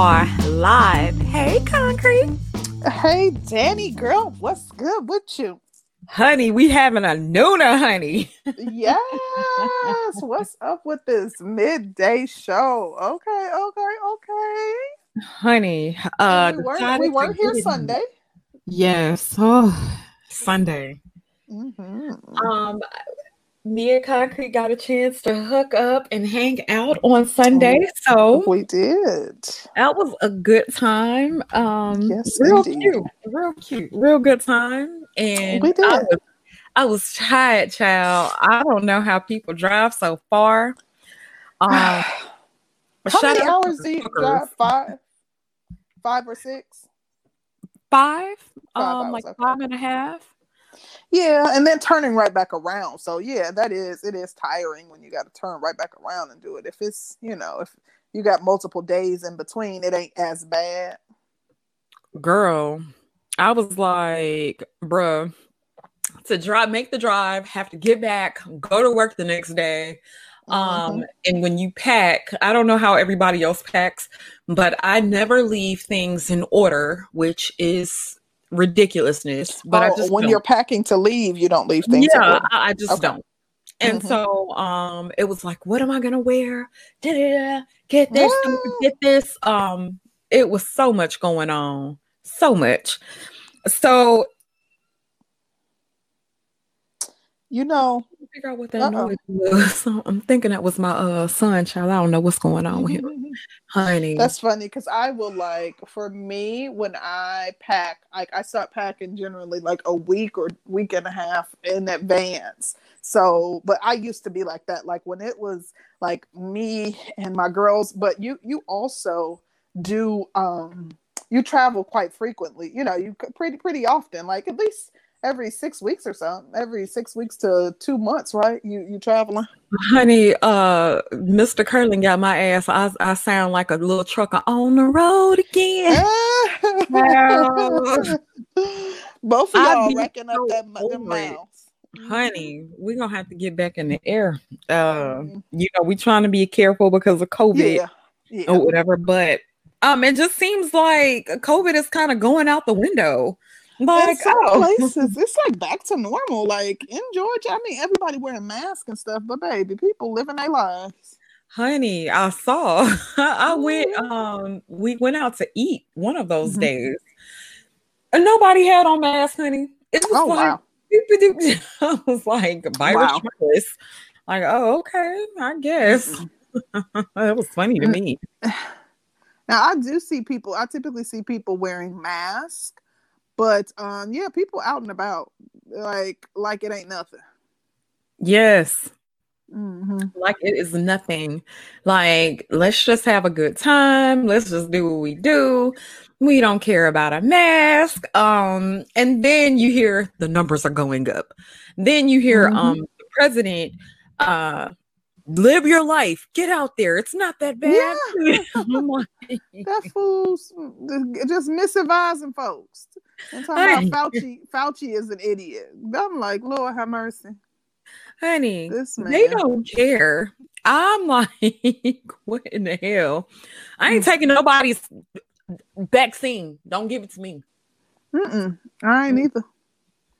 are live. Hey, Concrete. Hey, Danny, girl, what's good with you? Honey, we having a Nuna, honey. yes. What's up with this midday show? Okay, okay, okay. Honey, uh, we weren't, we weren't here Sunday. Yes. Oh, Sunday. Mm-hmm. Um, me and Concrete got a chance to hook up and hang out on Sunday. So we did. That was a good time. Um yes, real indeed. cute, real cute, real good time. And We did. I was, I was tired, child. I don't know how people drive so far. Um How many hours do you drive? Five? Five or six? Five, Five um, hours, like okay. five and a half. Yeah, and then turning right back around. So yeah, that is it is tiring when you got to turn right back around and do it. If it's you know if you got multiple days in between, it ain't as bad. Girl, I was like, bruh, to drive, make the drive, have to get back, go to work the next day. Um, and when you pack, I don't know how everybody else packs, but I never leave things in order, which is ridiculousness. But I Oh, just when don't. you're packing to leave, you don't leave things. yeah. I, just Okay. don't. And Mhm. so um it was like, what am I gonna wear? Da-da-da. Get this, Ah. get this. Um, it was so much going on. So much. So You know, figure out what that Uh-oh. noise was. I'm thinking that was my uh son child. I don't know what's going on with him. Honey. That's funny because I will like for me when I pack, like I start packing generally like a week or week and a half in advance. So, but I used to be like that, like when it was like me and my girls. But you, you also do, um, you travel quite frequently. You know, you pretty pretty often, like at least every six weeks or something. Every six weeks to two months, right? You you traveling. Honey, uh Mr. Curling got my ass. I I sound like a little trucker on the road again. Both of y'all racking up so that over it. miles. Honey, we're gonna have to get back in the air. Uh Mhm. you know, we trying to be careful because of COVID Yeah, yeah. or whatever, but um it just seems like COVID is kind of going out the window. Like, some oh, places, it's like back to normal. Like in Georgia, I mean, everybody wearing masks and stuff, but baby, people living their lives. honey, I saw. I went Mhm. um we went out to eat one of those Mhm. days. And nobody had on masks, honey. It was Oh like wow! I was like virus Wow. Like, oh, okay, I guess. that was funny to me. Now I do see people. I typically see people wearing masks, but um, yeah, people out and about, like like it ain't nothing. Yes. hmm Like it is nothing. Like, let's just have a good time. Let's just do what we do. We don't care about a mask. Um, and then you hear the numbers are going up. Then you hear Mhm. um the president uh live your life. Get out there. It's not that bad. I'm That fool's just misadvising folks. And talking about Fauci. Fauci is an idiot. I'm like, Lord have mercy. honey, This man. they don't care. I'm like, what in the hell? I ain't Mm. taking nobody's vaccine. Don't give it to me. Mm-mm. I ain't either.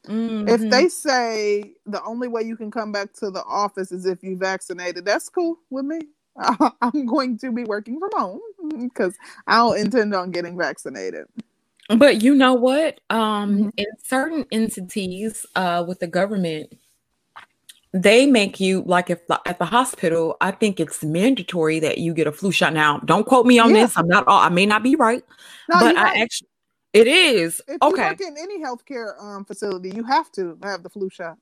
If Mhm. they say the only way you can come back to the office is if you vaccinated, that's cool with me. I'm going to be working from home because I don't intend on getting vaccinated. But you know what? Um, Mhm. in certain entities, uh, with the government, they make you like if at the hospital. I think it's mandatory that you get a flu shot. Now, don't quote me on Yeah. this. I'm not. I may not be right, No, but I right. actually, it is if you okay. work in any healthcare um, facility, you have to have the flu shot.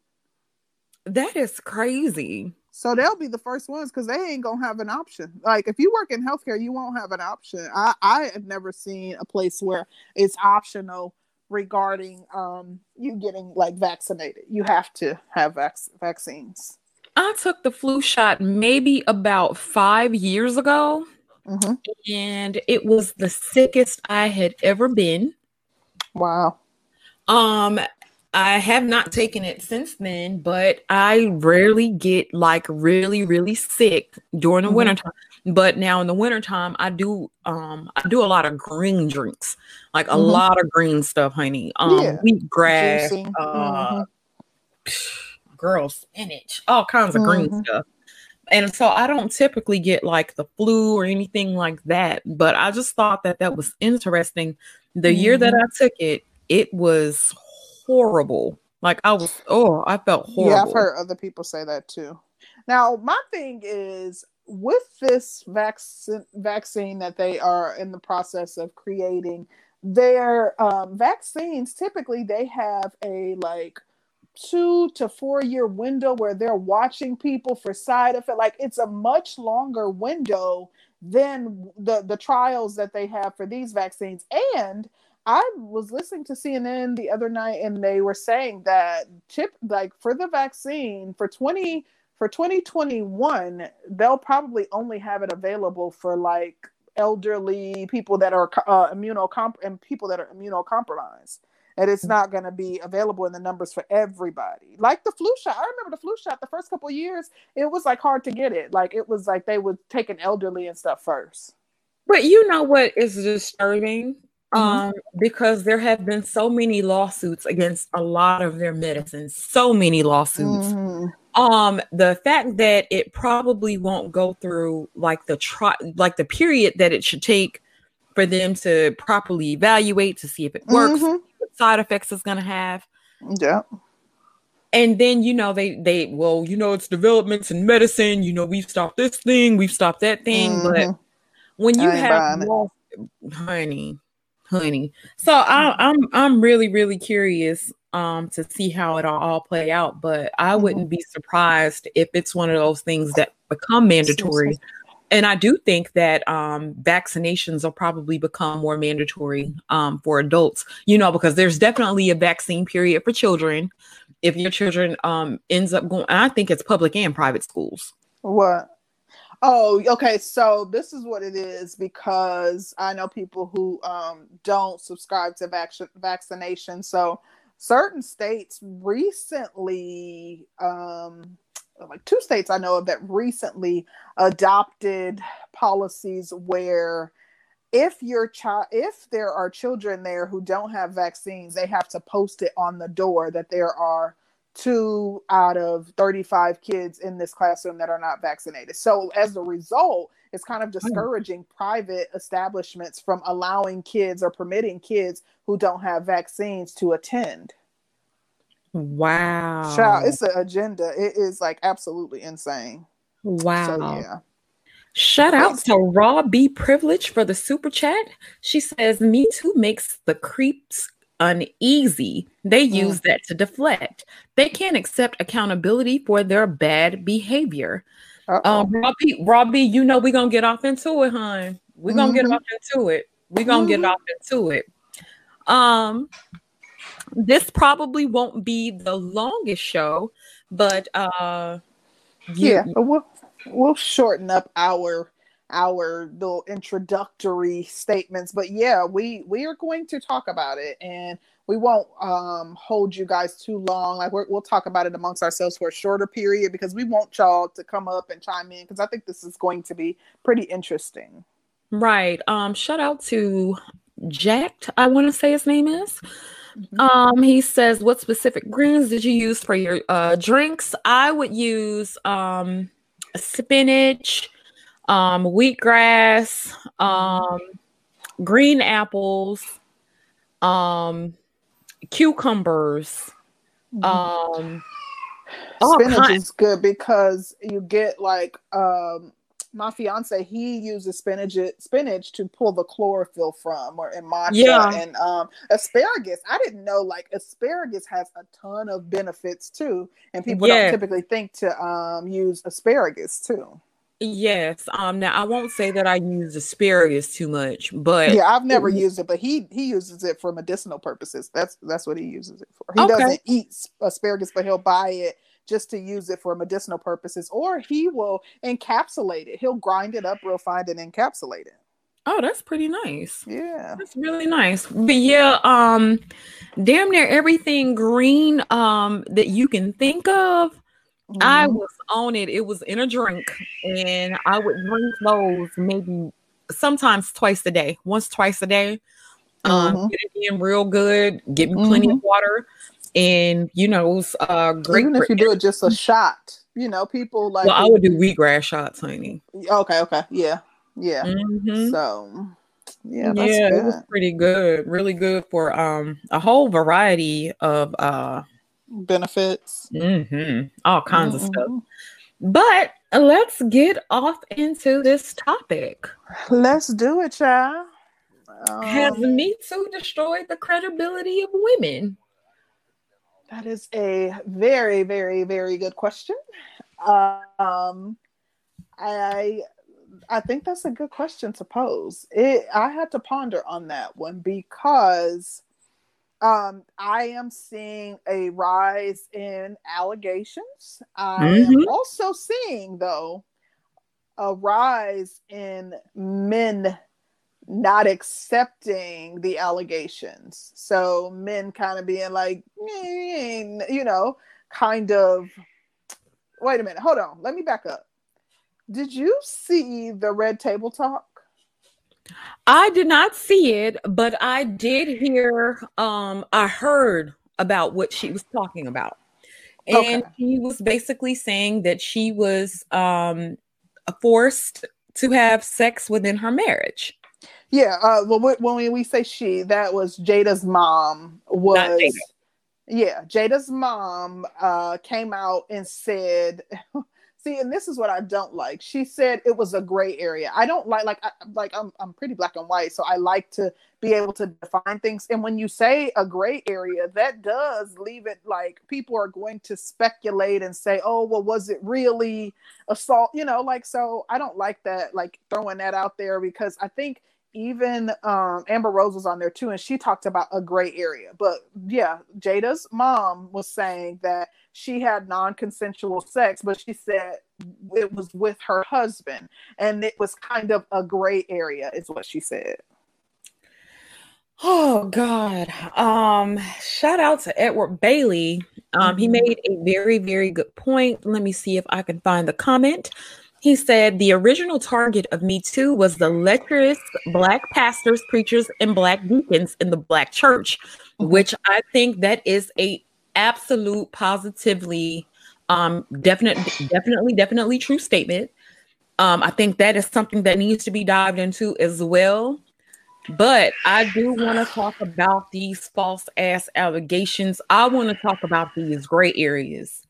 That is crazy. So they'll be the first ones because they ain't gonna have an option. Like if you work in healthcare, you won't have an option. I I have never seen a place where it's optional regarding um you getting like vaccinated. You have to have vac- vaccines. I took the flu shot maybe about five years ago, hmm and it was the sickest I had ever been. Wow. Um, I have not taken it since then, but I rarely get like really, really sick during the mm-hmm. wintertime. But now in the wintertime, I do um I do a lot of green drinks, like a mm-hmm. lot of green stuff, honey. Um yeah. wheatgrass, uh mm-hmm. girl spinach, all kinds of green mm-hmm. stuff. And so I don't typically get like the flu or anything like that, but I just thought that that was interesting. The year that mm-hmm. I took it, it was horrible. Like I was, oh, I felt horrible. Yeah, I've heard other people say that too. Now, my thing is with this vaccine vaccine that they are in the process of creating, their um, vaccines typically they have a like two to four year window where they're watching people for side effect. Like it's a much longer window than the the trials that they have for these vaccines and I was listening to CNN the other night and they were saying that chip like for the vaccine for 20 for 2021 they'll probably only have it available for like elderly people that are uh, immunocomp and people that are immunocompromised and it's not going to be available in the numbers for everybody. Like the flu shot i remember the flu shot the first couple of years it was like hard to get it. Like it was like they would take an elderly and stuff first. But you know what is disturbing? Mm-hmm. um because there have been so many lawsuits against a lot of their medicines so many lawsuits. Mm-hmm. um the fact that it probably won't go through like the try like the period that it should take for them to properly evaluate to see if it works. Mm-hmm. Side effects it's going to have yeah and then you know they they well you know it's developments in medicine you know we've stopped this thing we've stopped that thing but mm-hmm. when you have honey honey. So I, am I'm, I'm really really curious um to see how it'll all play out. But I mm-hmm. wouldn't be surprised if it's one of those things that become mandatory. And I do think that um, vaccinations will probably become more mandatory um, for adults. You know, because there's definitely a vaccine period for children. If your children um, ends up going, I think it's public and private schools. What? Oh, okay. So this is what it is because I know people who um, don't subscribe to vac- vaccination. So certain states recently, um, like two states I know of that recently adopted policies where if your child if there are children there who don't have vaccines they have to post it on the door that there are two out of 35 kids in this classroom that are not vaccinated. So as a result, it's kind of hmm. discouraging private establishments from allowing kids or permitting kids who don't have vaccines to attend. Wow. Child, it's an agenda. It is like absolutely insane. Wow. So, yeah. Shout out to Raw B Privilege for the super chat. She says, Me Too makes the creeps uneasy. They mm. use that to deflect. They can't accept accountability for their bad behavior. Um, Robbie, Robbie, you know we're gonna get off into it, hon. We're gonna mm-hmm. get off into it. We're gonna mm-hmm. get off into it. Um, this probably won't be the longest show, but uh, you, yeah, we'll we'll shorten up our our little introductory statements but yeah we we are going to talk about it and we won't um hold you guys too long. Like we will talk about it amongst ourselves for a shorter period because we want y'all to come up and chime in because i think this is going to be pretty interesting. Right. Um shout out to jacked i want to say his name is mm-hmm. um he says what specific greens did you use for your uh drinks i would use um spinach um, wheatgrass, um, green apples, um, cucumbers. Mm-hmm. Um, spinach is good because you get like um, my fiance he uses spinach spinach to pull the chlorophyll from or in matcha yeah. and um, asparagus i didn't know like asparagus has a ton of benefits too and people yeah. don't typically think to um, use asparagus too Yes. Um. Now I won't say that I use asparagus too much, but yeah, I've never used it. But he he uses it for medicinal purposes. That's that's what he uses it for. He okay. doesn't eat asparagus, but he'll buy it just to use it for medicinal purposes, or he will encapsulate it. He'll grind it up real fine and encapsulate it. Oh, that's pretty nice. Yeah. That's really nice. But yeah, um damn near everything green um that you can think of. Mm-hmm. I was on it. It was in a drink, and I would drink those maybe sometimes twice a day, once twice a day. Um, mm-hmm. get it in real good, get me plenty mm-hmm. of water, and you know, uh, great. Even if you do it just a shot, you know, people like. Well, I would do wheatgrass shots, honey. Okay, okay, yeah, yeah. Mm-hmm. So, yeah, yeah, good. it was pretty good, really good for um a whole variety of uh benefits, mm-hmm. all kinds of stuff. Mm-hmm. But let's get off into this topic. Let's do it, child. Um, Has Me Too destroyed the credibility of women? That is a very, very, very good question. Um, I I think that's a good question to pose. It I had to ponder on that one because um, I am seeing a rise in allegations. I mm-hmm. am also seeing though a rise in men not accepting the allegations. So men kind of being like, you know, kind of. Wait a minute, hold on. Let me back up. Did you see the red table talk? I did not see it, but I did hear um I heard about what she was talking about. And okay. he was basically saying that she was um forced to have sex within her marriage. Yeah, uh, well, when we say she, that was Jada's mom. Was Jada. yeah, Jada's mom uh, came out and said, "See, and this is what I don't like." She said it was a gray area. I don't like like I, like I'm I'm pretty black and white, so I like to be able to define things. And when you say a gray area, that does leave it like people are going to speculate and say, "Oh, well, was it really assault?" You know, like so. I don't like that, like throwing that out there because I think even um, Amber Rose was on there too, and she talked about a gray area. But yeah, Jada's mom was saying that she had non consensual sex, but she said it was with her husband, and it was kind of a gray area, is what she said. Oh God. Um, shout out to Edward Bailey. Um, mm-hmm. he made a very, very good point. Let me see if I can find the comment. He said the original target of Me Too was the lecherous black pastors, preachers, and black deacons in the black church, mm-hmm. which I think that is a absolute positively um definite definitely definitely true statement. Um, I think that is something that needs to be dived into as well. But I do want to talk about these false ass allegations. I want to talk about these gray areas.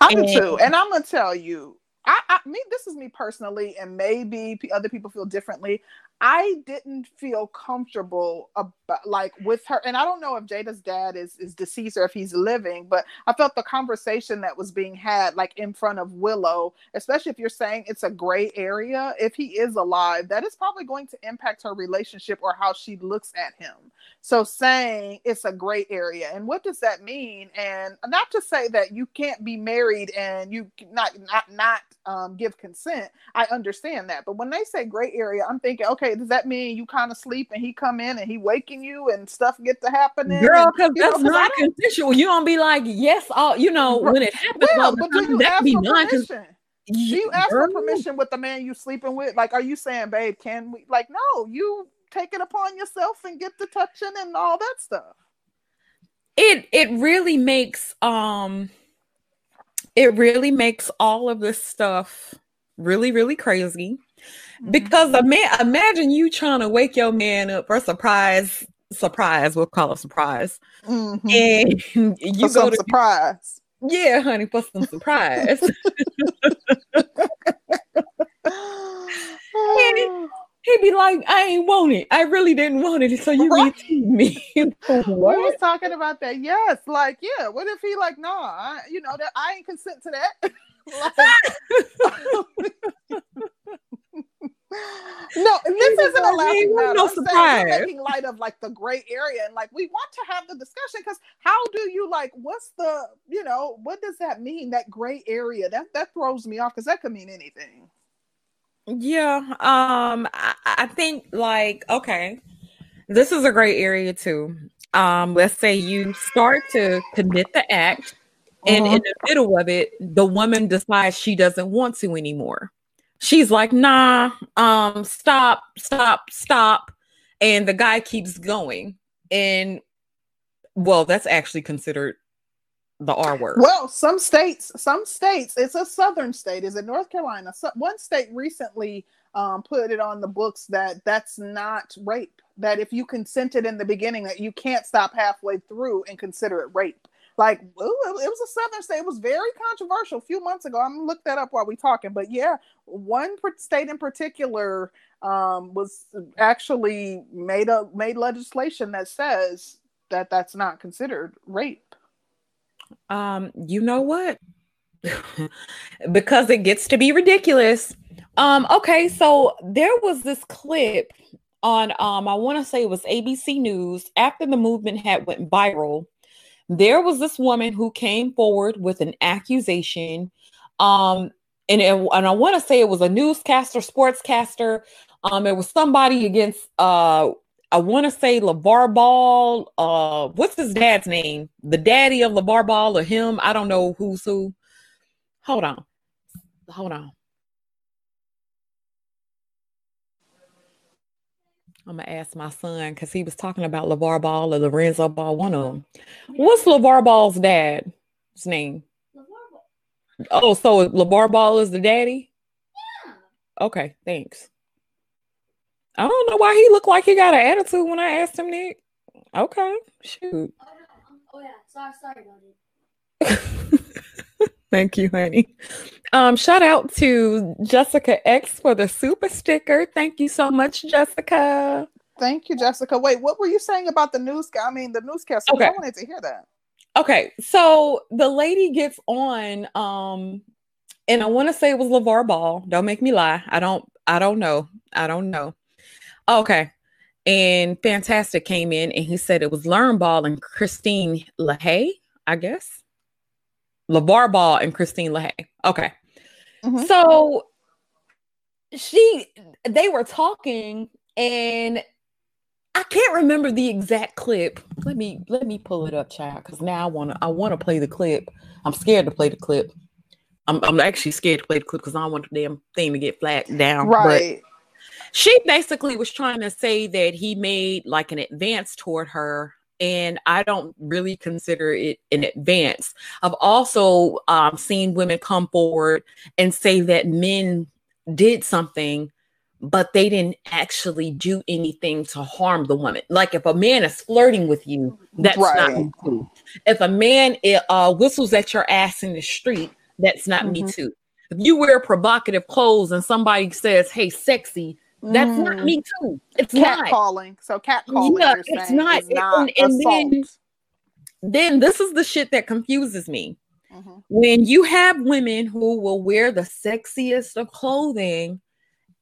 I do too. And I'm gonna tell you, I, I me this is me personally, and maybe other people feel differently. I didn't feel comfortable about like with her, and I don't know if Jada's dad is is deceased or if he's living, but I felt the conversation that was being had like in front of Willow, especially if you're saying it's a gray area. If he is alive, that is probably going to impact her relationship or how she looks at him. So saying it's a gray area, and what does that mean? And not to say that you can't be married and you not not not um, give consent. I understand that, but when they say gray area, I'm thinking, okay, does that mean you kind of sleep and he come in and he waking you and stuff get to happening? Girl, because that's know, not consensual. You don't be like, yes, all you know when it happens. Well, but do you ask for permission? Do you ask for permission with the man you sleeping with? Like, are you saying, babe, can we? Like, no, you take it upon yourself and get the touching and all that stuff. It it really makes um it really makes all of this stuff really really crazy mm-hmm. because a man imagine you trying to wake your man up for a surprise surprise we'll call it surprise mm-hmm. and you for go to surprise yeah honey for some surprise and, He'd be like, I ain't want it. I really didn't want it. So you right. me. what? We was talking about that. Yes. Like, yeah. What if he like, no, nah, you know, that I ain't consent to that. no, this isn't a laughing matter. No surprise. We're making light of like the gray area, and like we want to have the discussion because how do you like? What's the you know? What does that mean? That gray area that that throws me off because that could mean anything. Yeah. Um, I, I think like okay, this is a gray area too. Um, let's say you start to commit the act, and uh-huh. in the middle of it, the woman decides she doesn't want to anymore. She's like, nah, um, stop, stop, stop. And the guy keeps going. And well, that's actually considered the R word. Well, some states, some states, it's a southern state. Is it North Carolina? So, one state recently um, put it on the books that that's not rape. That if you consented in the beginning, that you can't stop halfway through and consider it rape. Like ooh, it was a southern state. It was very controversial a few months ago. I'm gonna look that up while we talking. But yeah, one state in particular um, was actually made a made legislation that says that that's not considered rape. Um, you know what? because it gets to be ridiculous. Um, okay, so there was this clip on um, I want to say it was ABC News after the movement had went viral. There was this woman who came forward with an accusation. Um, and, it, and I want to say it was a newscaster, sportscaster. Um, it was somebody against uh I want to say LaVar Ball. Uh, what's his dad's name? The daddy of LaVar Ball or him? I don't know who's who. Hold on. Hold on. I'm gonna ask my son because he was talking about LaVar Ball or Lorenzo Ball, one of them. What's LaVar Ball's dad's name? Oh, so LaVar Ball is the daddy? Yeah. Okay, thanks. I don't know why he looked like he got an attitude when I asked him Nick. Okay, shoot. Oh, oh yeah, sorry, sorry about it. Thank you, honey. Um, shout out to Jessica X for the super sticker. Thank you so much, Jessica. Thank you, Jessica. Wait, what were you saying about the news? I mean, the newscast. Okay. I wanted to hear that. Okay, so the lady gets on, um, and I want to say it was LaVar Ball. Don't make me lie. I don't. I don't know. I don't know. Okay. And Fantastic came in and he said it was Learn Ball and Kristine Leahy, I guess. LaVar Ball and Kristine Leahy. Okay. Mm-hmm. So she they were talking and I can't remember the exact clip. Let me let me pull it up, child, because now I wanna I wanna play the clip. I'm scared to play the clip. I'm I'm actually scared to play the clip because I don't want the damn thing to get flat down. Right. But she basically was trying to say that he made like an advance toward her and I don't really consider it an advance. I've also um, seen women come forward and say that men did something, but they didn't actually do anything to harm the woman. Like if a man is flirting with you, that's right. not me too. If a man eh, uh, whistles at your ass in the street, that's not mm-hmm. me too. If you wear provocative clothes and somebody says, "Hey, sexy," That's mm. not me too. It's cat not. calling. So cat calling. Yeah, it's not. It, not and, and then, then this is the shit that confuses me. Mm-hmm. When you have women who will wear the sexiest of clothing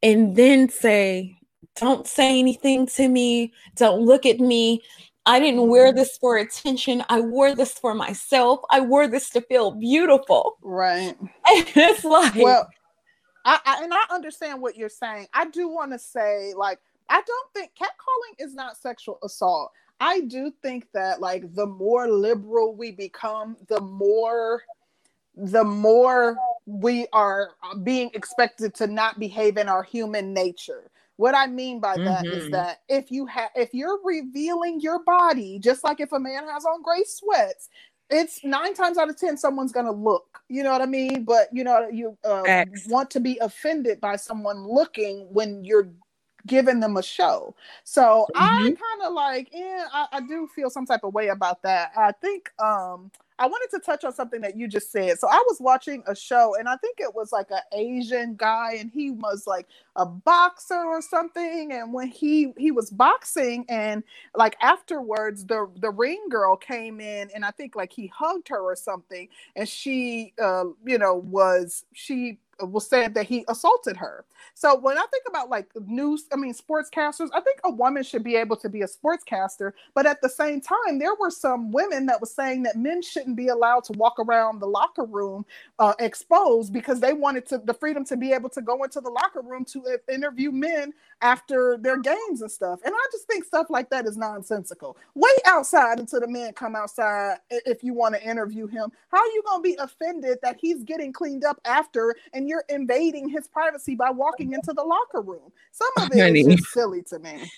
and then say, Don't say anything to me, don't look at me. I didn't wear mm-hmm. this for attention. I wore this for myself. I wore this to feel beautiful. Right. And it's like, well, I, I and I understand what you're saying. I do want to say, like, I don't think catcalling is not sexual assault. I do think that like the more liberal we become, the more the more we are being expected to not behave in our human nature. What I mean by that mm-hmm. is that if you have if you're revealing your body, just like if a man has on gray sweats, it's nine times out of ten someone's gonna look you know what i mean? But you know you uh, want to be offended by someone looking when you're giving them a show. So mm-hmm. i kind of like yeah I, I do feel some type of way about that. I think um I wanted to touch on something that you just said. So I was watching a show, and I think it was like an Asian guy, and he was like a boxer or something. And when he he was boxing, and like afterwards, the the ring girl came in, and I think like he hugged her or something, and she, uh, you know, was she was said that he assaulted her. So when I think about like news, I mean sportscasters, I think a woman should be able to be a sportscaster. But at the same time, there were some women that was saying that men shouldn't be allowed to walk around the locker room uh, exposed because they wanted to the freedom to be able to go into the locker room to interview men after their games and stuff. And I just think stuff like that is nonsensical. Wait outside until the men come outside if you want to interview him. How are you going to be offended that he's getting cleaned up after and you're invading his privacy by walking into the locker room? Some of it it is just silly to me.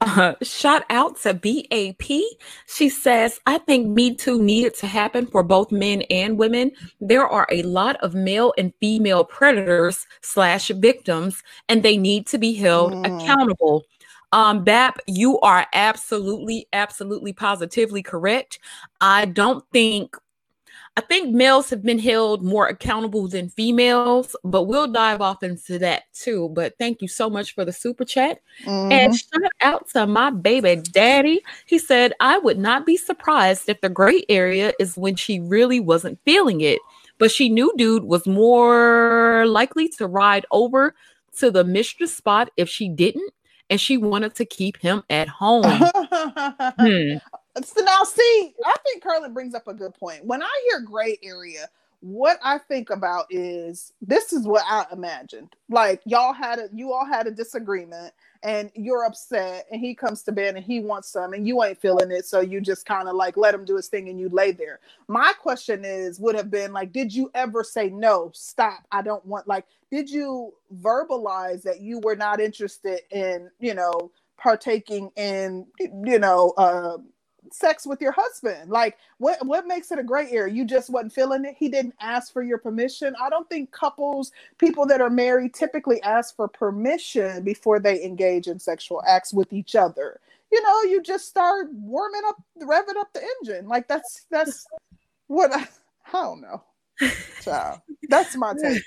Uh, shout out to BAP. She says, I think Me Too needed to happen for both men and women. There are a lot of male and female predators slash victims, and they need to be held mm. accountable. Um, BAP, you are absolutely, absolutely positively correct. I don't think I think males have been held more accountable than females, but we'll dive off into that too. But thank you so much for the super chat. Mm-hmm. And shout out to my baby daddy. He said, I would not be surprised if the gray area is when she really wasn't feeling it, but she knew dude was more likely to ride over to the mistress spot if she didn't and she wanted to keep him at home. hmm. So now, see, I think Curlin brings up a good point. When I hear gray area, what I think about is this is what I imagined. Like y'all had a you all had a disagreement and you're upset and he comes to bed and he wants some and you ain't feeling it so you just kind of like let him do his thing and you lay there. My question is would have been like did you ever say no, stop. I don't want like did you verbalize that you were not interested in, you know, partaking in you know uh sex with your husband? Like, what what makes it a gray area? You just wasn't feeling it. He didn't ask for your permission. I don't think couples, people that are married, typically ask for permission before they engage in sexual acts with each other. You know, you just start warming up, revving up the engine. Like that's that's what I, I don't know. Child. That's my take.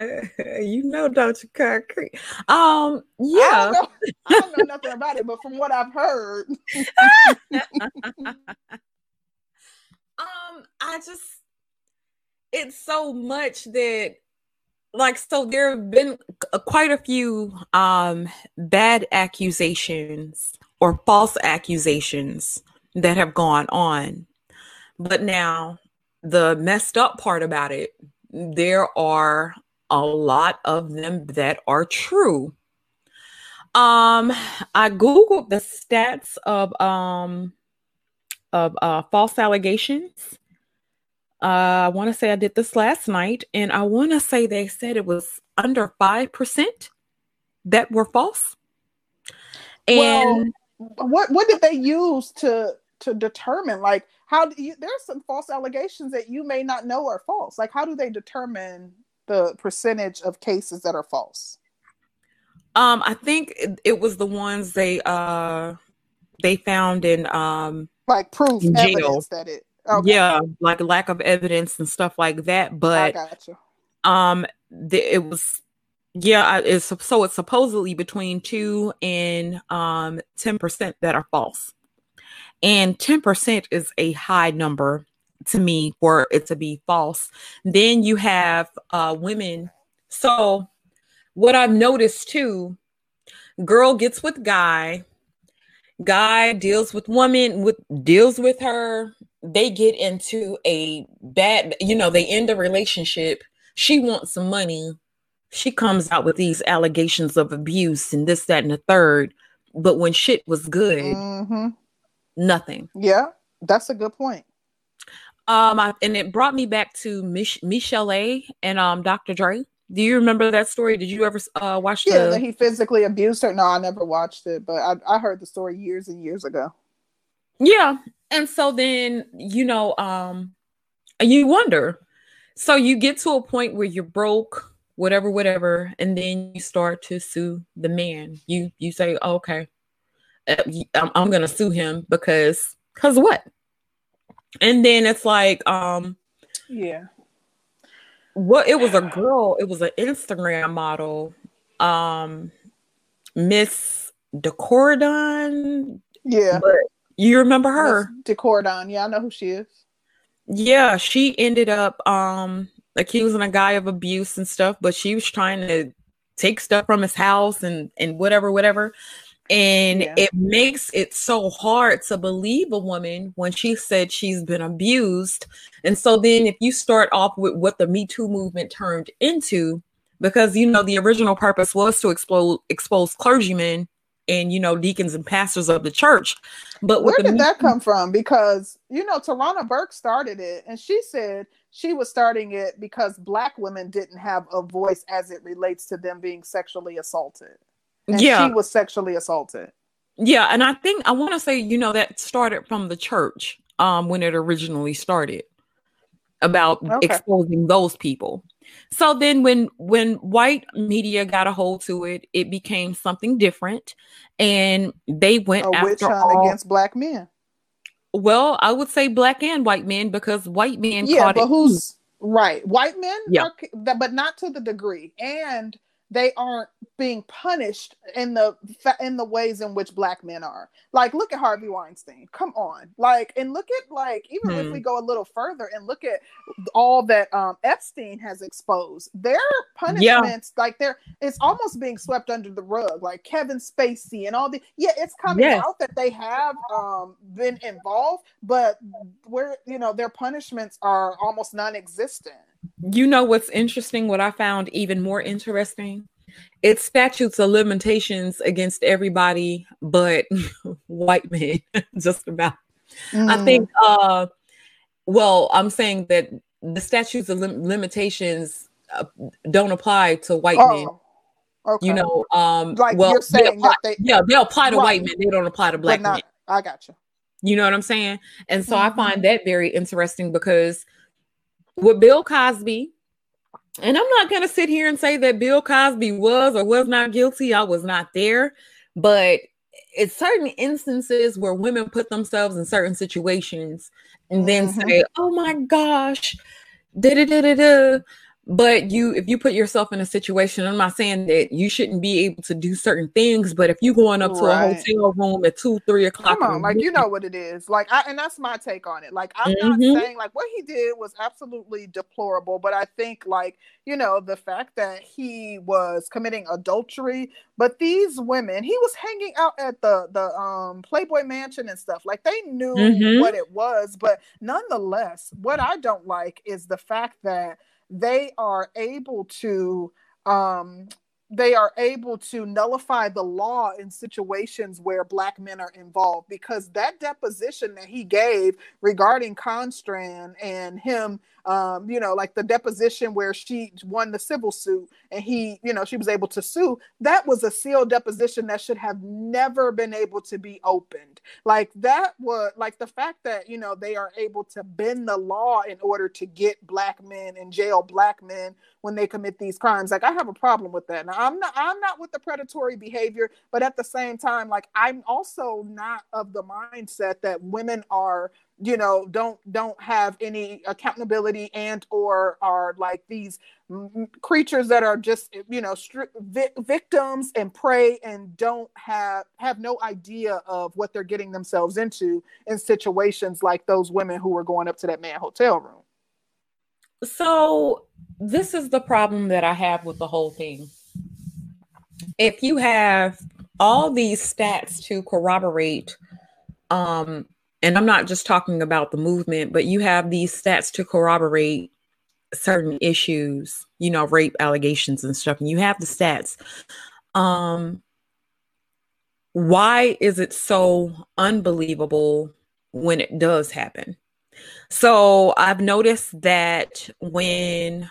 you know, don't you, concrete? Um, yeah. I don't, know, I don't know nothing about it, but from what I've heard. um, I just it's so much that like so there have been quite a few um bad accusations or false accusations that have gone on but now the messed up part about it, there are a lot of them that are true. Um, I googled the stats of um of uh, false allegations. Uh, I want to say I did this last night, and I want to say they said it was under five percent that were false. And well, what what did they use to to determine like how do you there's some false allegations that you may not know are false. Like how do they determine the percentage of cases that are false? Um i think it, it was the ones they uh they found in um like proof evidence that it okay. yeah like lack of evidence and stuff like that but um the, it was yeah it's so it's supposedly between 2 and um 10% that are false and 10% is a high number to me for it to be false. Then you have uh, women. So, what I've noticed too girl gets with guy, guy deals with woman, with deals with her. They get into a bad, you know, they end a relationship. She wants some money. She comes out with these allegations of abuse and this, that, and the third. But when shit was good, mm-hmm nothing. Yeah, that's a good point. Um, I, and it brought me back to Mich- Michel'le and um Dr. Dre. Do you remember that story? Did you ever uh, watch? Yeah, the... that he physically abused her. No, I never watched it, but I, I heard the story years and years ago. Yeah, and so then you know, um, you wonder. So you get to a point where you're broke, whatever, whatever, and then you start to sue the man. You you say, oh, okay, I'm, I'm gonna sue him because because what? And then it's like, um, yeah. What it was a girl, it was an Instagram model, um, Miss Decordon. Yeah. But you remember her? Decordon. Yeah, I know who she is. Yeah, she ended up um accusing a guy of abuse and stuff, but she was trying to take stuff from his house and and whatever, whatever. And yeah. it makes it so hard to believe a woman when she said she's been abused. And so then if you start off with what the Me Too movement turned into, because you know the original purpose was to expose expose clergymen and you know deacons and pastors of the church. But where did that come from? Because you know Tarana Burke started it, and she said she was starting it because black women didn't have a voice as it relates to them being sexually assaulted. And yeah, she was sexually assaulted. Yeah, and I think I want to say you know that started from the church um when it originally started about okay. exposing those people. So then when when white media got a hold to it, it became something different and they went a after all, against black men. Well, I would say black and white men because white men Yeah, but who's right? White men yeah. Are, but not to the degree. And they aren't being punished in the in the ways in which black men are. Like, look at Harvey Weinstein. Come on, like, and look at like even if we hmm. go a little further and look at all that um, Epstein has exposed, their punishments, yeah. like, they're it's almost being swept under the rug. Like Kevin Spacey and all the yeah, it's coming yes. out that they have um, been involved, but where you know their punishments are almost non-existent. You know what's interesting? What I found even more interesting? It's statutes of limitations against everybody but white men, just about. Mm. I think, uh, well, I'm saying that the statutes of lim- limitations uh, don't apply to white oh. men. Okay. You know, um, like well, you're saying apply, that they, yeah, they apply to right. white men. They don't apply to black not, men. I got you. You know what I'm saying? And so mm-hmm. I find that very interesting because with Bill Cosby, and I'm not going to sit here and say that Bill Cosby was or was not guilty. I was not there, but it's certain instances where women put themselves in certain situations and then mm-hmm. say, "Oh my gosh, da da da da da." But you if you put yourself in a situation i'm not saying that you shouldn't be able to do certain things but if you're going up right. to a hotel room at two three o'clock Come on, like you know what it is like I, and that's my take on it like i'm mm-hmm. not saying like what he did was absolutely deplorable but i think like you know the fact that he was committing adultery but these women he was hanging out at the the um playboy mansion and stuff like they knew mm-hmm. what it was but nonetheless what i don't like is the fact that they are able to um, they are able to nullify the law in situations where black men are involved because that deposition that he gave regarding Constand and him um, you know, like the deposition where she won the civil suit and he, you know, she was able to sue. That was a sealed deposition that should have never been able to be opened. Like that was like the fact that, you know, they are able to bend the law in order to get black men and jail black men when they commit these crimes. Like I have a problem with that. Now I'm not I'm not with the predatory behavior, but at the same time, like I'm also not of the mindset that women are you know don't don't have any accountability and or are like these creatures that are just you know stri- vi- victims and prey and don't have have no idea of what they're getting themselves into in situations like those women who were going up to that man hotel room. So this is the problem that i have with the whole thing. If you have all these stats to corroborate um and I'm not just talking about the movement, but you have these stats to corroborate certain issues, you know, rape allegations and stuff, and you have the stats. Um, why is it so unbelievable when it does happen? So I've noticed that when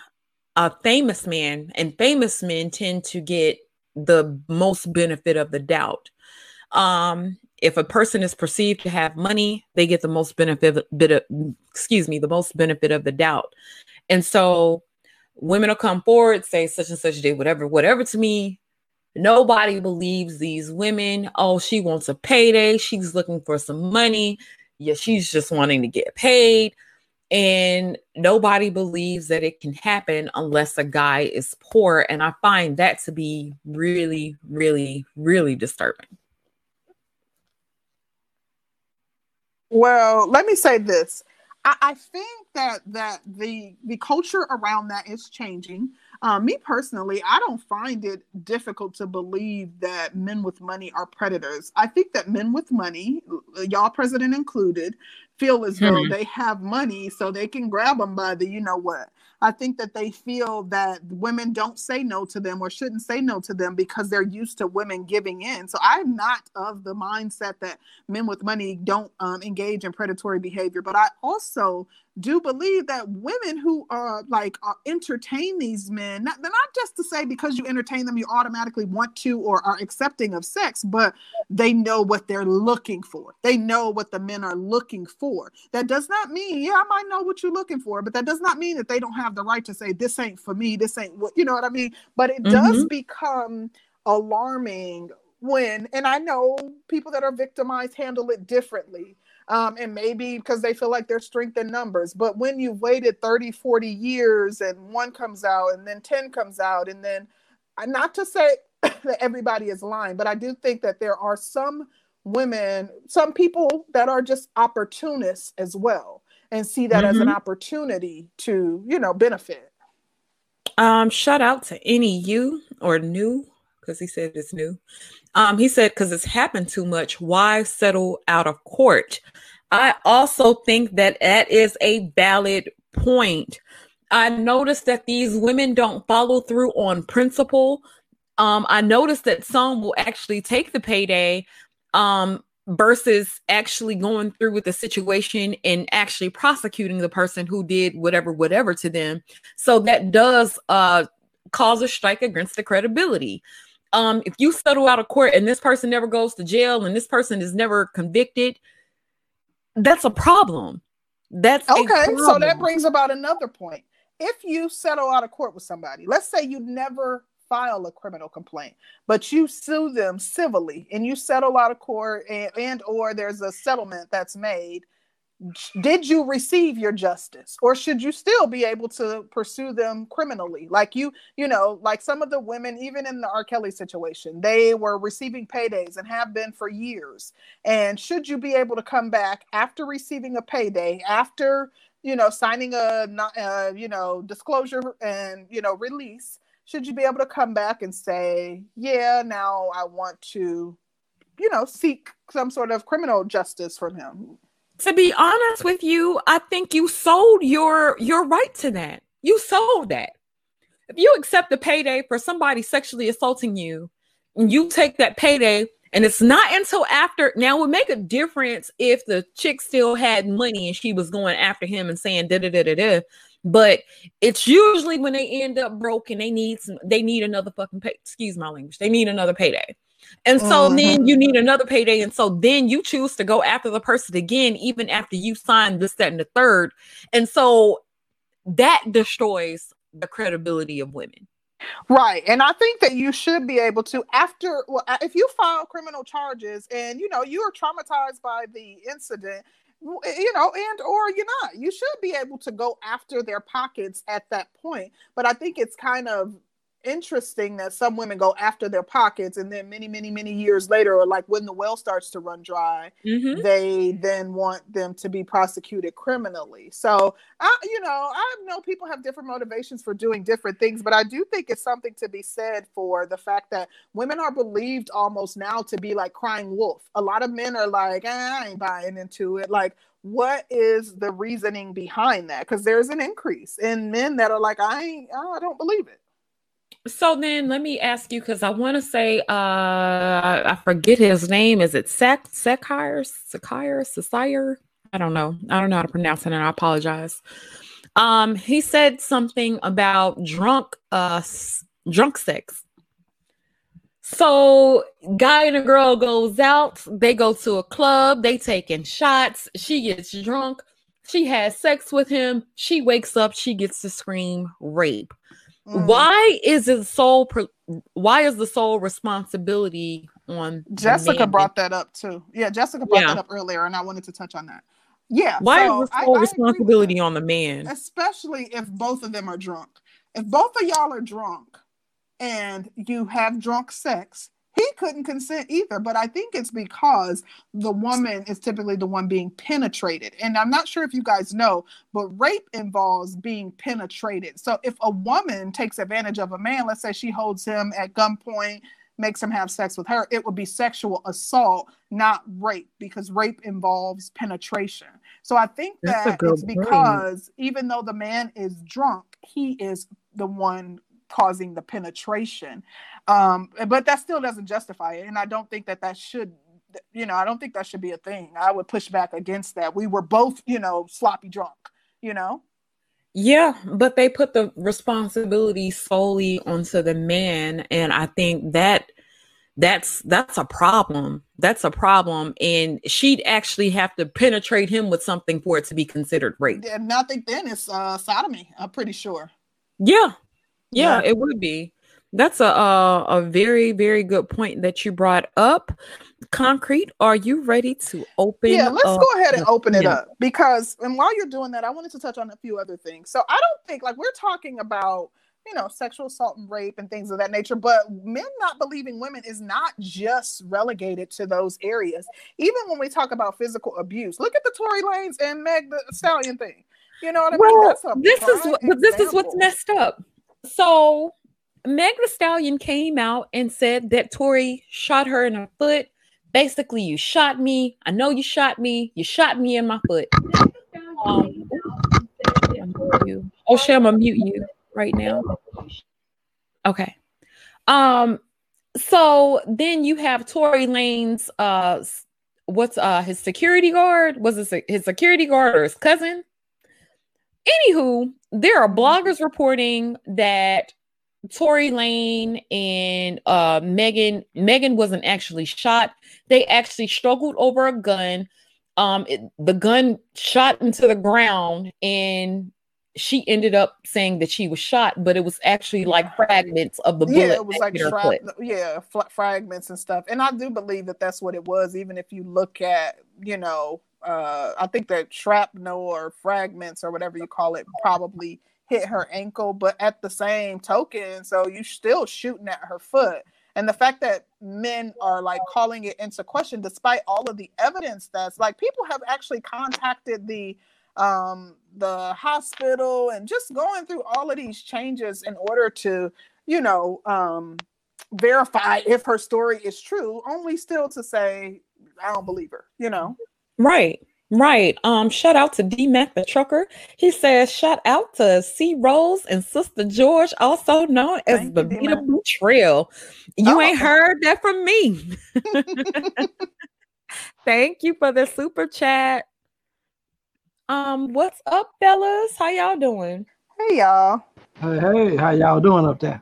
a famous man and famous men tend to get the most benefit of the doubt. Um, if a person is perceived to have money, they get the most benefit bit of, excuse me, the most benefit of the doubt. And so women will come forward, say such and such did whatever, whatever to me. Nobody believes these women. Oh, she wants a payday. She's looking for some money. Yeah, she's just wanting to get paid. And nobody believes that it can happen unless a guy is poor. And I find that to be really, really, really disturbing. Well, let me say this. I, I think that that the the culture around that is changing. Um, me personally, I don't find it difficult to believe that men with money are predators. I think that men with money, y'all president included, feel as though hmm. they have money so they can grab them by the you know what. I think that they feel that women don't say no to them or shouldn't say no to them because they're used to women giving in. So I'm not of the mindset that men with money don't um, engage in predatory behavior, but I also do believe that women who are like are entertain these men, not, not just to say because you entertain them, you automatically want to or are accepting of sex, but they know what they're looking for. They know what the men are looking for. That does not mean, yeah, I might know what you're looking for, but that does not mean that they don't have the right to say, this ain't for me, this ain't what, you know what I mean? But it mm-hmm. does become alarming when, and I know people that are victimized handle it differently um, and maybe because they feel like they're strength in numbers. But when you've waited 30, 40 years and one comes out and then 10 comes out, and then uh, not to say that everybody is lying, but I do think that there are some women, some people that are just opportunists as well and see that mm-hmm. as an mm-hmm. opportunity to, you know, benefit. Um, shout out to any you or new because he said it's new. Um, he said because it's happened too much. Why settle out of court? I also think that that is a valid point. I noticed that these women don't follow through on principle. Um, I noticed that some will actually take the payday um, versus actually going through with the situation and actually prosecuting the person who did whatever, whatever to them. So that does uh, cause a strike against the credibility um, if you settle out of court and this person never goes to jail and this person is never convicted, that's a problem. That's okay. Problem. So that brings about another point. If you settle out of court with somebody, let's say you never file a criminal complaint, but you sue them civilly and you settle out of court and, and or there's a settlement that's made did you receive your justice or should you still be able to pursue them criminally? Like you you know like some of the women even in the r. Kelly situation they were receiving paydays and have been for years. And should you be able to come back after receiving a payday after you know signing a uh, you know disclosure and you know release should you be able to come back and say yeah now i want to you know seek some sort of criminal justice from him to be honest with you, I think you sold your your right to that. You sold that. If you accept the payday for somebody sexually assaulting you, and you take that payday, and it's not until after now it would make a difference if the chick still had money and she was going after him and saying da da da da da. But it's usually when they end up broke and they need some, they need another fucking pay. Excuse my language. They need another payday. And so mm-hmm. then you need another payday. And so then you choose to go after the person again, even after you sign this, that, and the third. And so that destroys the credibility of women. Right. And I think that you should be able to, after, well, if you file criminal charges and, you know, you are traumatized by the incident, you know and or you're not you should be able to go after their pockets at that point but i think it's kind of interesting that some women go after their pockets and then many many many years later or like when the well starts to run dry mm-hmm. they then want them to be prosecuted criminally. So I, you know i know people have different motivations for doing different things but i do think it's something to be said for the fact that women are believed almost now to be like crying wolf. A lot of men are like eh, i ain't buying into it. Like what is the reasoning behind that? Because there's an increase in men that are like i ain't i don't believe it so then let me ask you because I want to say uh I forget his name. Is it Sek Sekire? Sekire? Sekire? I don't know. I don't know how to pronounce it and I apologize. Um he said something about drunk uh drunk sex. So guy and a girl goes out, they go to a club, they taking shots, she gets drunk, she has sex with him, she wakes up, she gets to scream rape. Mm. Why is it sole? why is the sole responsibility on? Jessica brought that up too. Yeah, Jessica brought yeah. that up earlier, and I wanted to touch on that. Yeah. Why so is the sole I, responsibility I on the man? Especially if both of them are drunk. If both of y'all are drunk and you have drunk sex, he couldn't consent either. But I think it's because the woman is typically the one being penetrated. And I'm not sure if you guys know, but rape involves being penetrated. So if a woman takes advantage of a man, let's say she holds him at gunpoint, makes him have sex with her, it would be sexual assault, not rape, because rape involves penetration. So I think that it's because point. even though the man is drunk, he is the one causing the penetration. Um, but that still doesn't justify it. And I don't think that that should, you know, I don't think that should be a thing. I would push back against that. We were both, you know, sloppy drunk, you know? Yeah, but they put the responsibility solely onto the man. And I think that that's that's a problem that's a problem and she'd actually have to penetrate him with something for it to be considered rape and i think then it's uh sodomy i'm pretty sure yeah yeah, yeah. it would be that's a, a a very very good point that you brought up concrete are you ready to open yeah let's go ahead and open it up because and while you're doing that i wanted to touch on a few other things so i don't think like we're talking about you know, sexual assault and rape and things of that nature. But men not believing women is not just relegated to those areas. Even when we talk about physical abuse, look at the Tory Lanez and Meg the Stallion thing. You know what I well, mean? this is what, this is what's messed up. So Meg the Stallion came out and said that Tory shot her in her foot. Basically, you shot me. I know you shot me. You shot me in my foot. Um, oh, shit, I'm gonna mute you right now? Okay. Um, so then you have Tory Lanez's uh what's uh his security guard? Was it his security guard or his cousin? Anywho, there are bloggers reporting that Tory Lanez and uh Megan Megan wasn't actually shot. They actually struggled over a gun. Um it, the gun shot into the ground and she ended up saying that she was shot, but it was actually like fragments of the bullet. Yeah, it was like yeah, fl- fragments and stuff. And I do believe that that's what it was. Even if you look at, you know, uh, I think that shrapnel or fragments or whatever you call it probably hit her ankle. But at the same token, so you still shooting at her foot. And the fact that men are like calling it into question, despite all of the evidence that's like people have actually contacted the um, the hospital and just going through all of these changes in order to, you know, um, verify if her story is true, only still to say, I don't believe her, you know? Right. Right. Um, shout out to D Mac the trucker. He says, shout out to C Rose and Sister George, also known as Thank the Vita Trail. You oh. ain't heard that from me. Thank you for the super chat. Um, what's up, fellas? How y'all doing? Hey y'all. Hey, hey, how y'all doing up there?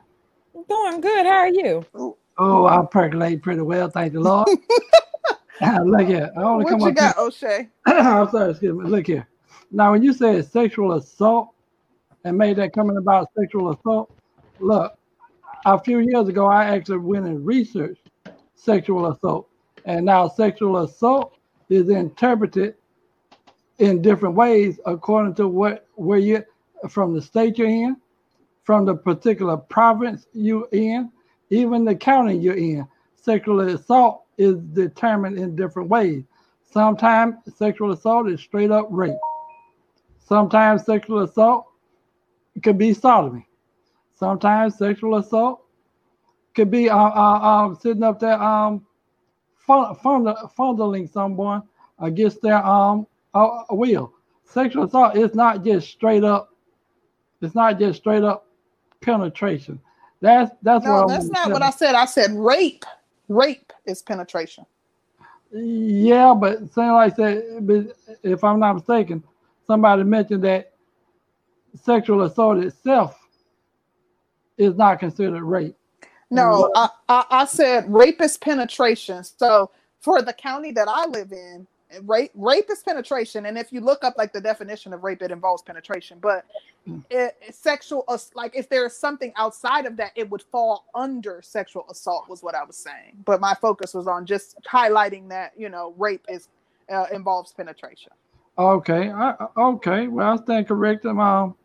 Doing good. How are you? Oh, I percolate pretty well, thank the Lord. Look here. I only what come you up got, here. O'Shea? I'm sorry, excuse me. Look here. Now, when you say sexual assault and made that comment about sexual assault, look, a few years ago, I actually went and researched sexual assault. And now sexual assault is interpreted in different ways according to what where you from the state you're in, from the particular province you're in, even the county you're in. Sexual assault is determined in different ways. Sometimes sexual assault is straight up rape. Sometimes sexual assault could be sodomy. Sometimes sexual assault could be uh, uh, uh, sitting up there um, fondling someone against their um, I will. Sexual assault is not just straight up. It's not just straight up penetration. That's that's no, that's not what I said. I said rape. Rape is penetration. Yeah, but saying like that, if I'm not mistaken, somebody mentioned that sexual assault itself is not considered rape. No, mm-hmm. I, I, I said rape is penetration. So for the county that I live in, rape rape is penetration. And if you look up like the definition of rape it involves penetration. But it, it, sexual like if there's something outside of that it would fall under sexual assault was what i was saying. But my focus was on just highlighting that you know rape is uh, involves penetration. Okay I, okay. Well i stand corrected um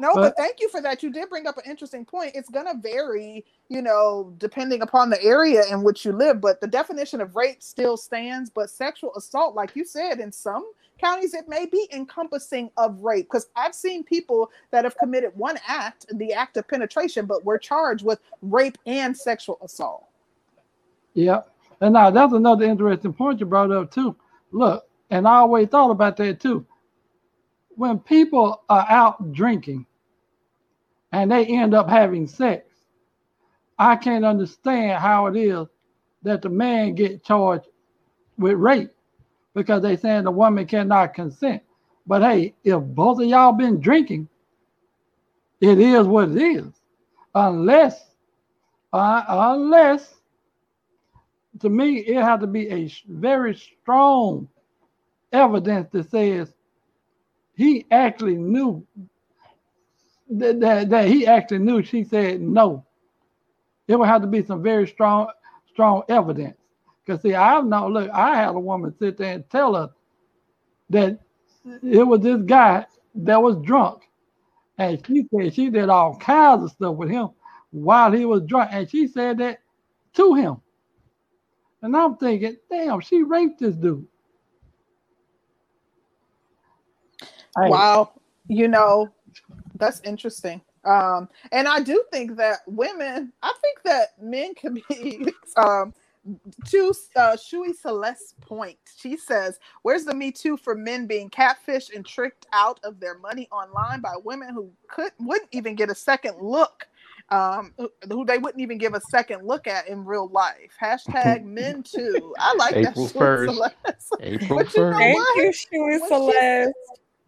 No, but, but, thank you for that. You did bring up an interesting point. It's going to vary, you know, depending upon the area in which you live. But the definition of rape still stands. But sexual assault, like you said, in some counties, it may be encompassing of rape. Because I've seen people that have committed one act, the act of penetration, but were charged with rape and sexual assault. Yeah. And now that's another interesting point you brought up, too. Look, and I always thought about that, too. When people are out drinking, and they end up having sex. I can't understand how it is that the man get charged with rape because they saying the woman cannot consent. But hey, if both of y'all been drinking, it is what it is. Unless, uh, unless, to me, it has to be a very strong evidence that says he actually knew that, that, that he actually knew she said no. It would have to be some very strong, strong evidence. Because see, I've not look, I had a woman sit there and tell us that it was this guy that was drunk. And she said she did all kinds of stuff with him while he was drunk. And she said that to him. And I'm thinking, damn, she raped this dude. Wow. You know, that's interesting. Um, and I do think that women, I think that men can be um to uh Shui Celeste's point, she says, Where's the Me Too for men being catfished and tricked out of their money online by women who could wouldn't even get a second look, um, who they wouldn't even give a second look at in real life. Hashtag men too. I like April that. April 1st. April 1st. Thank you, Shui Celeste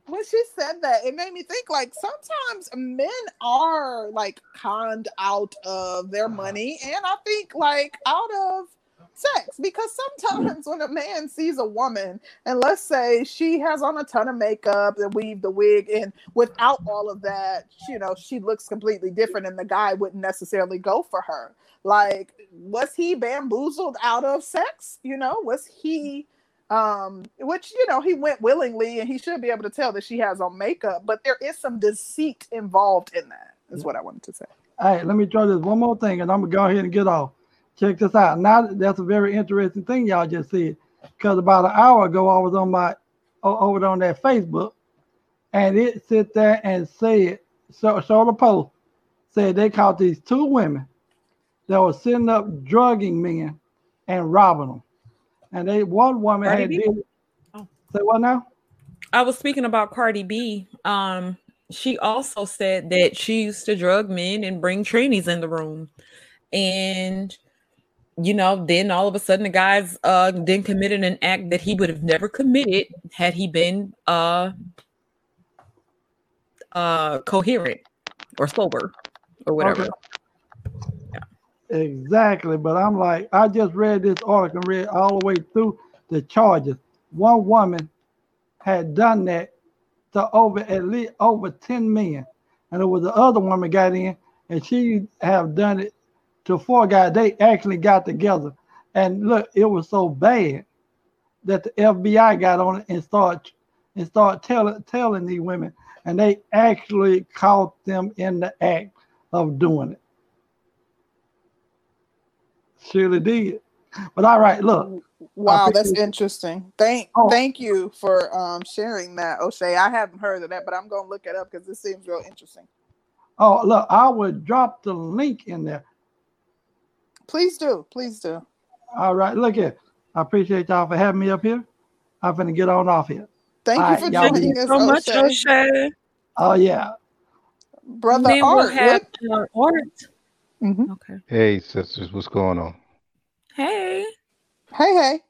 when she said that, it made me think like sometimes men are like conned out of their uh-huh. money, and I think like out of sex. Because sometimes when a man sees a woman and let's say she has on a ton of makeup and weave the wig and without all of that you know she looks completely different and the guy wouldn't necessarily go for her. Like was he bamboozled out of sex? You know was he um, which you know he went willingly and he should be able to tell that she has on makeup but there is some deceit involved in that is what i wanted to say. All right let me try this one more thing and i'm gonna go ahead and get off. Check this out. Now that's a very interesting thing y'all just said because about an hour ago i was on my over on that facebook and it sit there and said so show the post said they caught these two women that were sitting up drugging men and robbing them and they one woman Cardi had B? did. Oh. Say what now? I was speaking about Cardi B. Um, she also said that she used to drug men and bring trainees in the room, and you know, then all of a sudden the guy's uh then committed an act that he would have never committed had he been uh uh coherent or sober or whatever. Okay. Exactly. But I'm like, I just read this article and read all the way through the charges. One woman had done that to over at least over 10 men. And it was the other woman got in and she have done it to four guys. They actually got together. And look, it was so bad that the FBI got on it and start and start telling telling these women, and they actually caught them in the act of doing it. Surely did. But all right, look. Wow, that's interesting. Thank oh. thank you for um, sharing that, O'Shea. I haven't heard of that, but I'm gonna look it up because this seems real interesting. Oh, look, I would drop the link in there. Please do, please do. All right, look here. I appreciate y'all for having me up here. I'm gonna get on off here. Thank All you for joining us so O'Shea. much, O'Shea. Oh yeah, brother Art. Have, uh, Art Mm-hmm. Okay. Hey, sisters, what's going on? Hey. Hey, hey.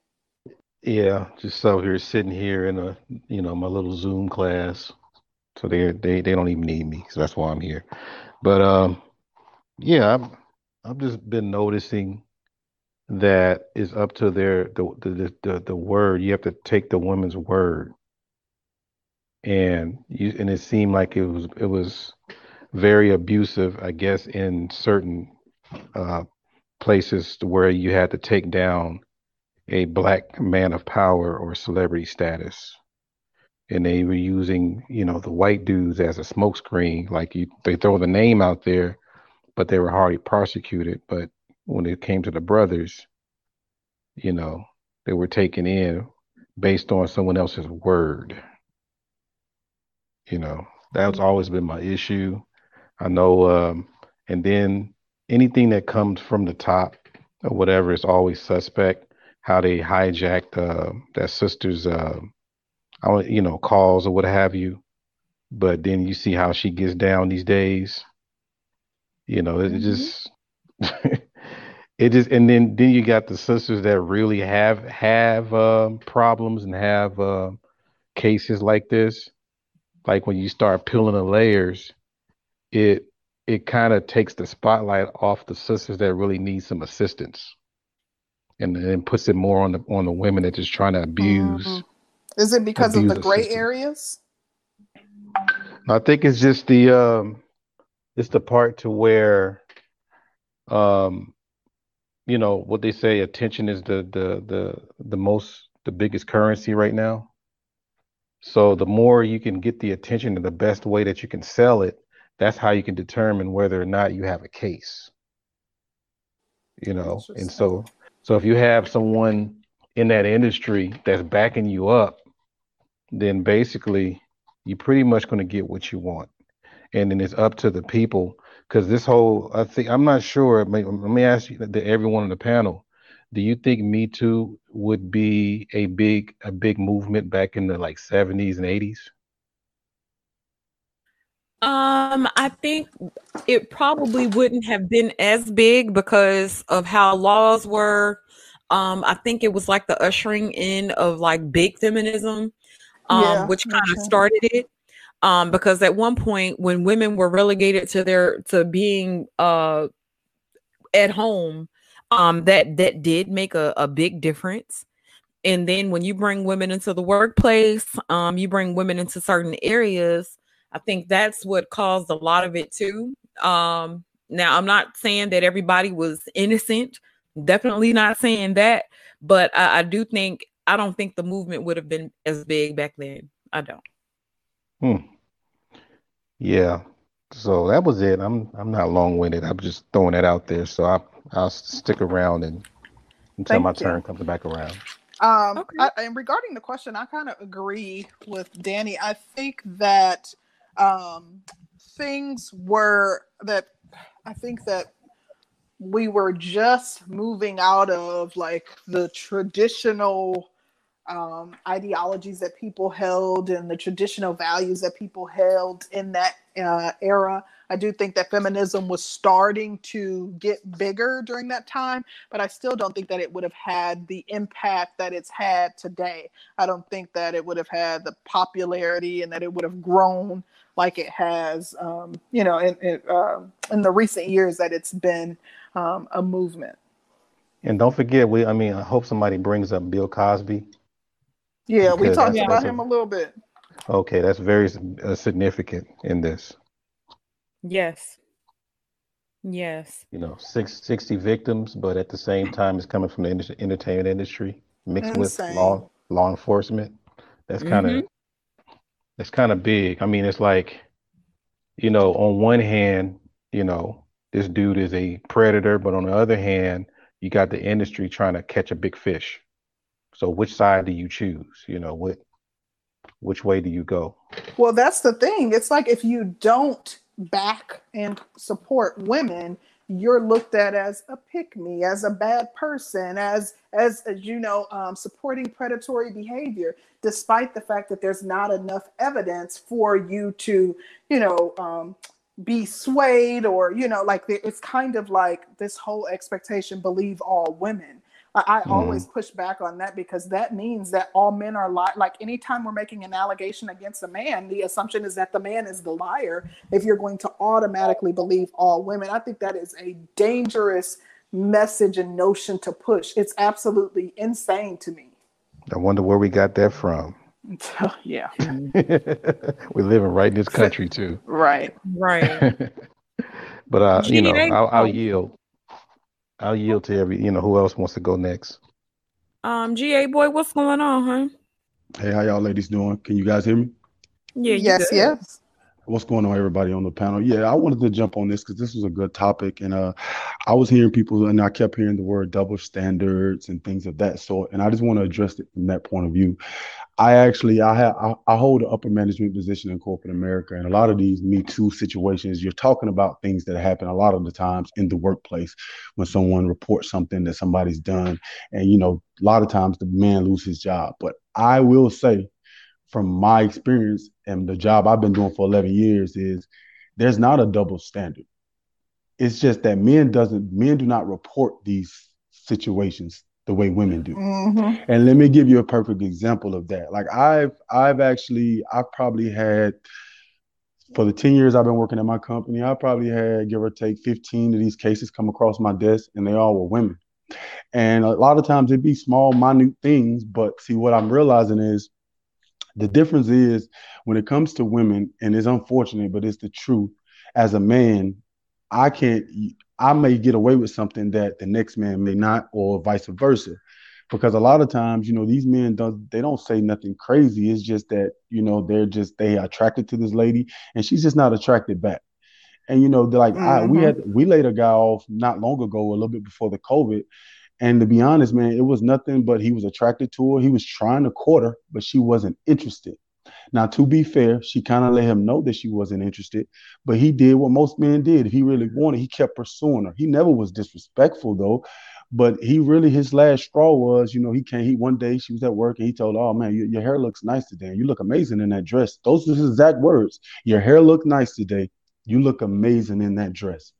Yeah, just out here sitting here in a, you know, my little Zoom class. So they they they don't even need me, so that's why I'm here. But um, yeah, I've I've just been noticing that it's up to their the the the, the word. You have to take the woman's word, and you and it seemed like it was it was very abusive, I guess, in certain uh, places where you had to take down a black man of power or celebrity status. and they were using you know the white dudes as a smokescreen. Like you, they throw the name out there, but they were hardly prosecuted. But when it came to the brothers, you know, they were taken in based on someone else's word. You know, that's always been my issue. I know, um, and then anything that comes from the top or whatever is always suspect. How they hijacked uh, that sister's, uh, I you know, calls or what have you. But then you see how she gets down these days. You know, it mm-hmm. just, it just, and then then you got the sisters that really have have uh, problems and have uh, cases like this. Like when you start peeling the layers, it it kind of takes the spotlight off the sisters that really need some assistance and then puts it more on the on the women that just trying to abuse mm-hmm. is it because of the gray system. areas i think it's just the um it's the part to where um you know what they say attention is the the the the most the biggest currency right now so the more you can get the attention in the best way that you can sell it that's how you can determine whether or not you have a case you know? And so so if you have someone in that industry that's backing you up then basically you're pretty much going to get what you want. And then it's up to the people because this whole i think i'm not sure let me ask you to everyone on the panel do you think me too would be a big a big movement back in the like 70s and 80s um, I think it probably wouldn't have been as big because of how laws were. Um, I think it was like the ushering in of like big feminism, um, yeah, which kind of started it. Um, because at one point when women were relegated to their to being uh at home, um, that that did make a, a big difference. And then when you bring women into the workplace, um, you bring women into certain areas I think that's what caused a lot of it too. Um, now, I'm not saying that everybody was innocent, definitely not saying that, but I, I do think I don't think the movement would have been as big back then. I don't. Hmm. Yeah. So that was it. I'm I'm not long winded. I'm just throwing that out there. So I I'll stick around and until Thank my you. turn comes back around. Um, okay. I, and regarding the question, I kind of agree with Danny. I think that um, things were that I think that we were just moving out of like the traditional um, ideologies that people held and the traditional values that people held in that uh, era. I do think that feminism was starting to get bigger during that time, but I still don't think that it would have had the impact that it's had today. I don't think that it would have had the popularity and that it would have grown like it has, um, you know, in in, uh, in, the recent years that it's been um, a movement. And don't forget, we I mean, I hope somebody brings up Bill Cosby. Yeah, we talked about him a, a, little bit. Okay, that's very uh, significant in this. Yes. Yes. You know, six, 60 victims, but at the same time, it's coming from the entertainment industry mixed Insane. with law law enforcement. That's kind of mm-hmm it's kind of big. I mean, it's like, you know, on one hand, you know, this dude is a predator, but on the other hand, you got the industry trying to catch a big fish. So which side do you choose? You know, what which way do you go? Well, that's the thing. It's like if you don't back and support women, you're looked at as a pick me, as a bad person, as as, as you know, um, supporting predatory behavior, despite the fact that there's not enough evidence for you to, you know, um, be swayed or you know, like it's kind of like this whole expectation: believe all women. I, I mm. always push back on that because that means that all men are li- like anytime we're making an allegation against a man, the assumption is that the man is the liar. If you're going to automatically believe all women, I think that is a dangerous message and notion to push. It's absolutely insane to me. I wonder where we got that from. yeah. We're living right in this country too. Right. Right. but uh, you know, I'll, I'll yield. I'll yield to every. You know, who else wants to go next? Um, GA boy, what's going on, huh? Hey, how y'all ladies doing? Can you guys hear me? Yeah. yes, yes. What's going on, everybody on the panel? Yeah, I wanted to jump on this because this was a good topic, and uh, I was hearing people, and I kept hearing the word double standards and things of that sort, and I just want to address it from that point of view. I actually, I have, I, I hold an upper management position in corporate America, and a lot of these Me Too situations, you're talking about things that happen a lot of the times in the workplace when someone reports something that somebody's done, and you know, a lot of times the man loses his job. But I will say from my experience and the job I've been doing for 11 years is there's not a double standard. It's just that men doesn't men do not report these situations the way women do. Mm-hmm. And let me give you a perfect example of that. Like I've I've actually I've probably had for the 10 years I've been working at my company, I probably had give or take 15 of these cases come across my desk and they all were women. And a lot of times it'd be small, minute things, but see what I'm realizing is the difference is when it comes to women, and it's unfortunate, but it's the truth. As a man, I can't. I may get away with something that the next man may not, or vice versa, because a lot of times, you know, these men don't. They don't say nothing crazy. It's just that you know they're just they are attracted to this lady, and she's just not attracted back. And you know, they're like I, we Mm-hmm. had we laid a guy off not long ago, a little bit before the COVID, and to be honest, man, it was nothing but he was attracted to her. He was trying to court her, but she wasn't interested. Now, to be fair, she kind of let him know that she wasn't interested, but he did what most men did. If he really wanted, he kept pursuing her. He never was disrespectful though, but he really his last straw was, you know, he came. He one day she was at work and he told, "Oh man, your, your hair looks nice today. You look amazing in that dress." Those are his exact words. Your hair look nice today. You look amazing in that dress.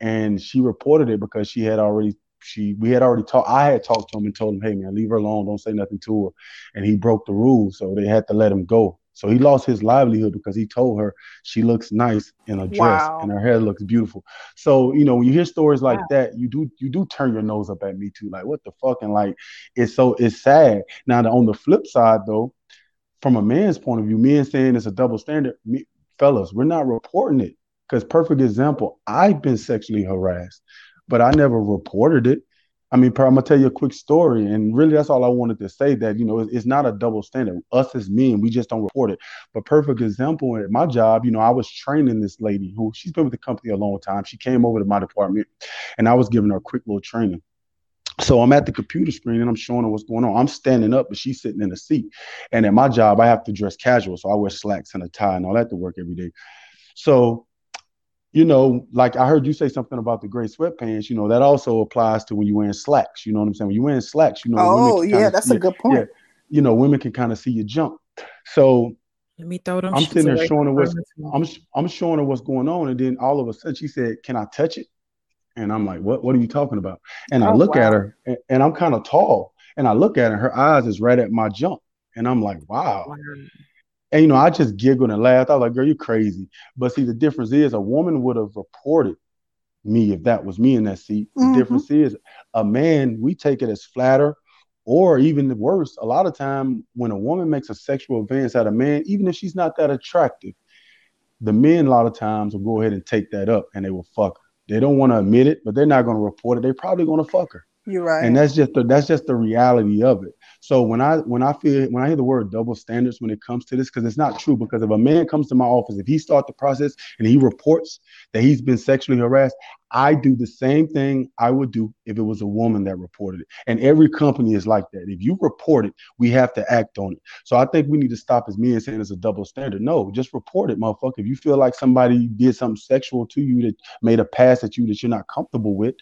And she reported it because she had already she we had already talked. I had talked to him and told him, "Hey man, leave her alone. Don't say nothing to her." And he broke the rules, so they had to let him go. So he lost his livelihood because he told her she looks nice in a dress Wow. and her hair looks beautiful. So you know when you hear stories like Wow. that, you do you do turn your nose up at me too. Like what the fuck? And like it's so it's sad. Now on the flip side though, from a man's point of view, men saying it's a double standard, me, fellas, we're not reporting it. Because perfect example, I've been sexually harassed, but I never reported it. I mean, I'm gonna tell you a quick story, and really that's all I wanted to say. That you know, it's, it's not a double standard. Us as men, we just don't report it. But perfect example at my job, you know, I was training this lady who she's been with the company a long time. She came over to my department, and I was giving her a quick little training. So I'm at the computer screen and I'm showing her what's going on. I'm standing up, but she's sitting in a seat. And at my job, I have to dress casual, so I wear slacks and a tie and all that to work every day. So you know, like I heard you say something about the gray sweatpants, you know, that also applies to when you're wearing slacks. You know what I'm saying? When you're wearing slacks, you know, Oh can yeah, that's see a it. good Yeah, point. you know, women can kind of see your jump. So Let me throw them I'm sitting there showing her from what's. I'm I'm showing her what's going on, and then all of a sudden she said, "Can I touch it?" And I'm like, "What? What are you talking about?" And I Oh look at her, and, and I'm kind of tall, and I look at her, her eyes is right at my jump, and I'm like, "Wow." Wow. And you know, I just giggled and laughed. I was like, "Girl, you're crazy." But see, the difference is a woman would have reported me if that was me in that seat. The Mhm. difference is a man, we take it as flatter, or even worse, a lot of time when a woman makes a sexual advance at a man, even if she's not that attractive, the men a lot of times will go ahead and take that up and they will fuck her. They don't want to admit it, but they're not going to report it. They're probably going to fuck her You're right. and that's just the that's just the reality of it. So when i when i feel when i hear the word double standards when it comes to this because it's not true because if a man comes to my office if he starts the process and he reports that he's been sexually harassed i do the same thing i would do if it was a woman that reported it. And every company is like that. If you report it we have to act on it. So i think we need to stop as men saying it's a double standard. No just report it motherfucker. If you feel like somebody did something sexual to you that made a pass at you that you're not comfortable with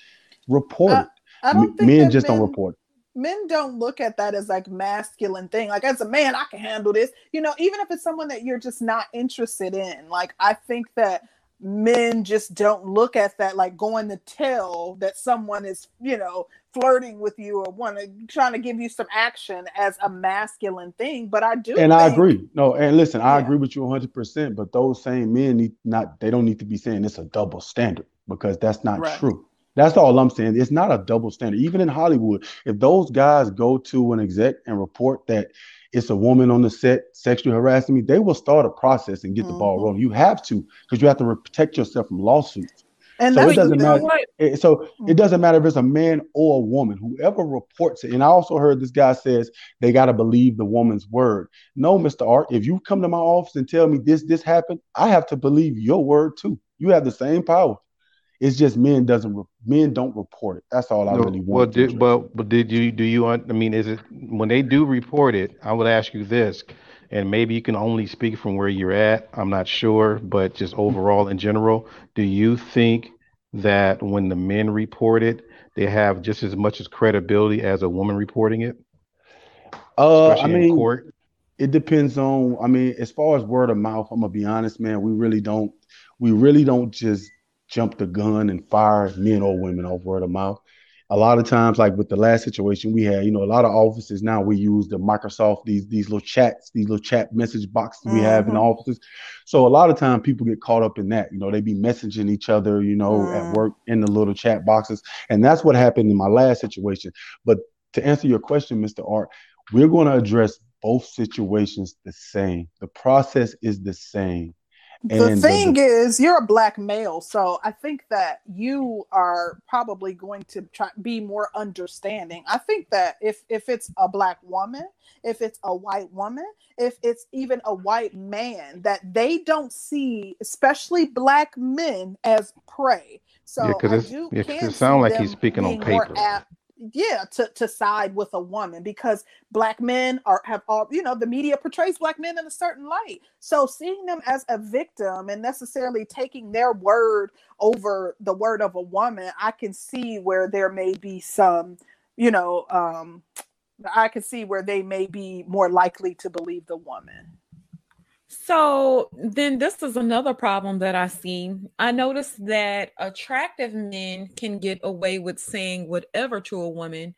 report Uh, it I don't think men just don't men report. men don't look at that as like masculine thing. Like as a man, I can handle this. You know, even if it's someone that you're just not interested in. Like I think that men just don't look at that like going to tell that someone is, you know, flirting with you or want to trying to give you some action as a masculine thing. But I do And I agree. No, and listen, I Yeah. agree with you 100%. But those same men need not, they don't need to be saying it's a double standard because that's not Right. true. That's all I'm saying. It's not a double standard. Even in Hollywood, if those guys go to an exec and report that it's a woman on the set sexually harassing me, they will start a process and get the ball Mhm. rolling. You have to because you have to protect yourself from lawsuits. And so it doesn't matter. It- so it doesn't matter if it's a man or a woman. Whoever reports it, and I also heard this guy says they got to believe the woman's word. No, Mister Art, if you come to my office and tell me this this happened, I have to believe your word too. You have the same power. It's just men doesn't re- men don't report it. That's all I No, really want. to did, but but did you do you I mean, is it when they do report it? I would ask you this, and maybe you can only speak from where you're at. I'm not sure, but just overall in general, do you think that when the men report it, they have just as much as credibility as a woman reporting it, uh, I mean, court? it depends on i mean as far as word of mouth i'm gonna be honest man we really don't we really don't just jump the gun and fire men or women off word of mouth a lot of times like with the last situation we had you know a lot of offices now we use the microsoft these these little chats these little chat message boxes we have in Mhm. offices so a lot of time people get caught up in that you know they be messaging each other you know Mm. at work in the little chat boxes and that's what happened in my last situation but to answer your question mr art we're going to address both situations the same. The process is the same. The And thing the- is, you're a black male, so I think that you are probably going to try be more understanding. I think that if if it's a black woman, if it's a white woman, if it's even a white man, that they don't see, especially black men, as prey. So Yeah, 'cause I it's- do yeah, it sounds like he's speaking on paper. apt- yeah, to, to side with a woman because black men are have all you know the media portrays black men in a certain light. So seeing them as a victim and necessarily taking their word over the word of a woman, I can see where there may be some, you know, um, I can see where they may be more likely to believe the woman. So then this is another problem that I see. I noticed that attractive men can get away with saying whatever to a woman.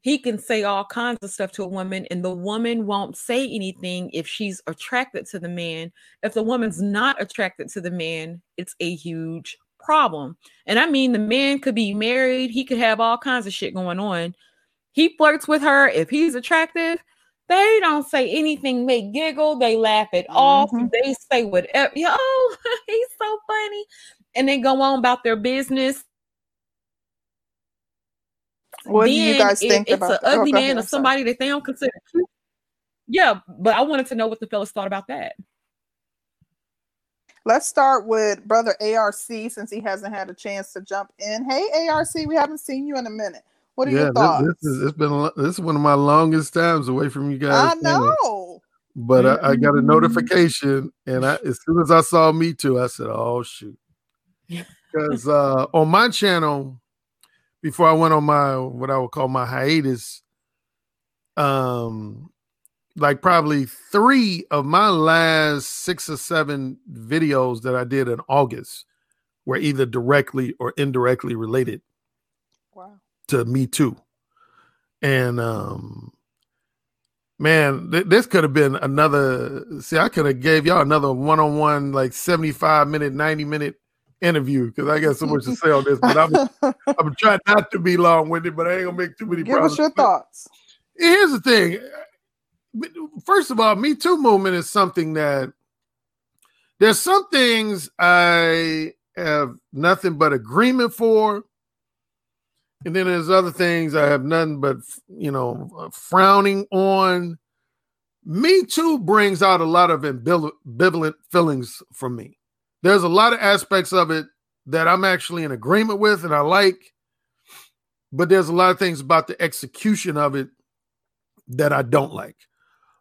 He can say all kinds of stuff to a woman, and the woman won't say anything if she's attracted to the man. If the woman's not attracted to the man, it's a huge problem. And I mean, the man could be married, he could have all kinds of shit going on. He flirts with her. If he's attractive, they don't say anything, they giggle, they laugh it off, Mhm. they say whatever. Yo, he's so funny. And they go on about their business. What do you guys think it's about an? Oh, ugly man ahead, or somebody that they don't consider cute. Yeah, but I wanted to know what the fellas thought about that. Let's start with brother ARC since he hasn't had a chance to jump in. Hey ARC, we haven't seen you in a minute. What are yeah, your thoughts? this, this is it's been this is one of my longest times away from you guys. I know. But I, I got a Mhm. notification, and I as soon as I saw me too, I said, "Oh shoot!" Because uh, on my channel, before I went on my what I would call my hiatus, um, like probably three of my last six or seven videos that I did in August were either directly or indirectly related Wow. To me too. And um man, th- this could have been another see, I could have gave y'all another one-on-one like 75 minute, 90 minute interview because I got so much to say on this, but I'm I'm trying not to be long-winded, but I ain't gonna make too many Give us promises. your But thoughts. Here's the thing. First of all, Me Too movement is something that there's some things I have nothing but agreement for. And then there's other things I have nothing but, you know, frowning on. Me Too brings out a lot of ambivalent feelings from me. There's a lot of aspects of it that I'm actually in agreement with and I like, but there's a lot of things about the execution of it that I don't like.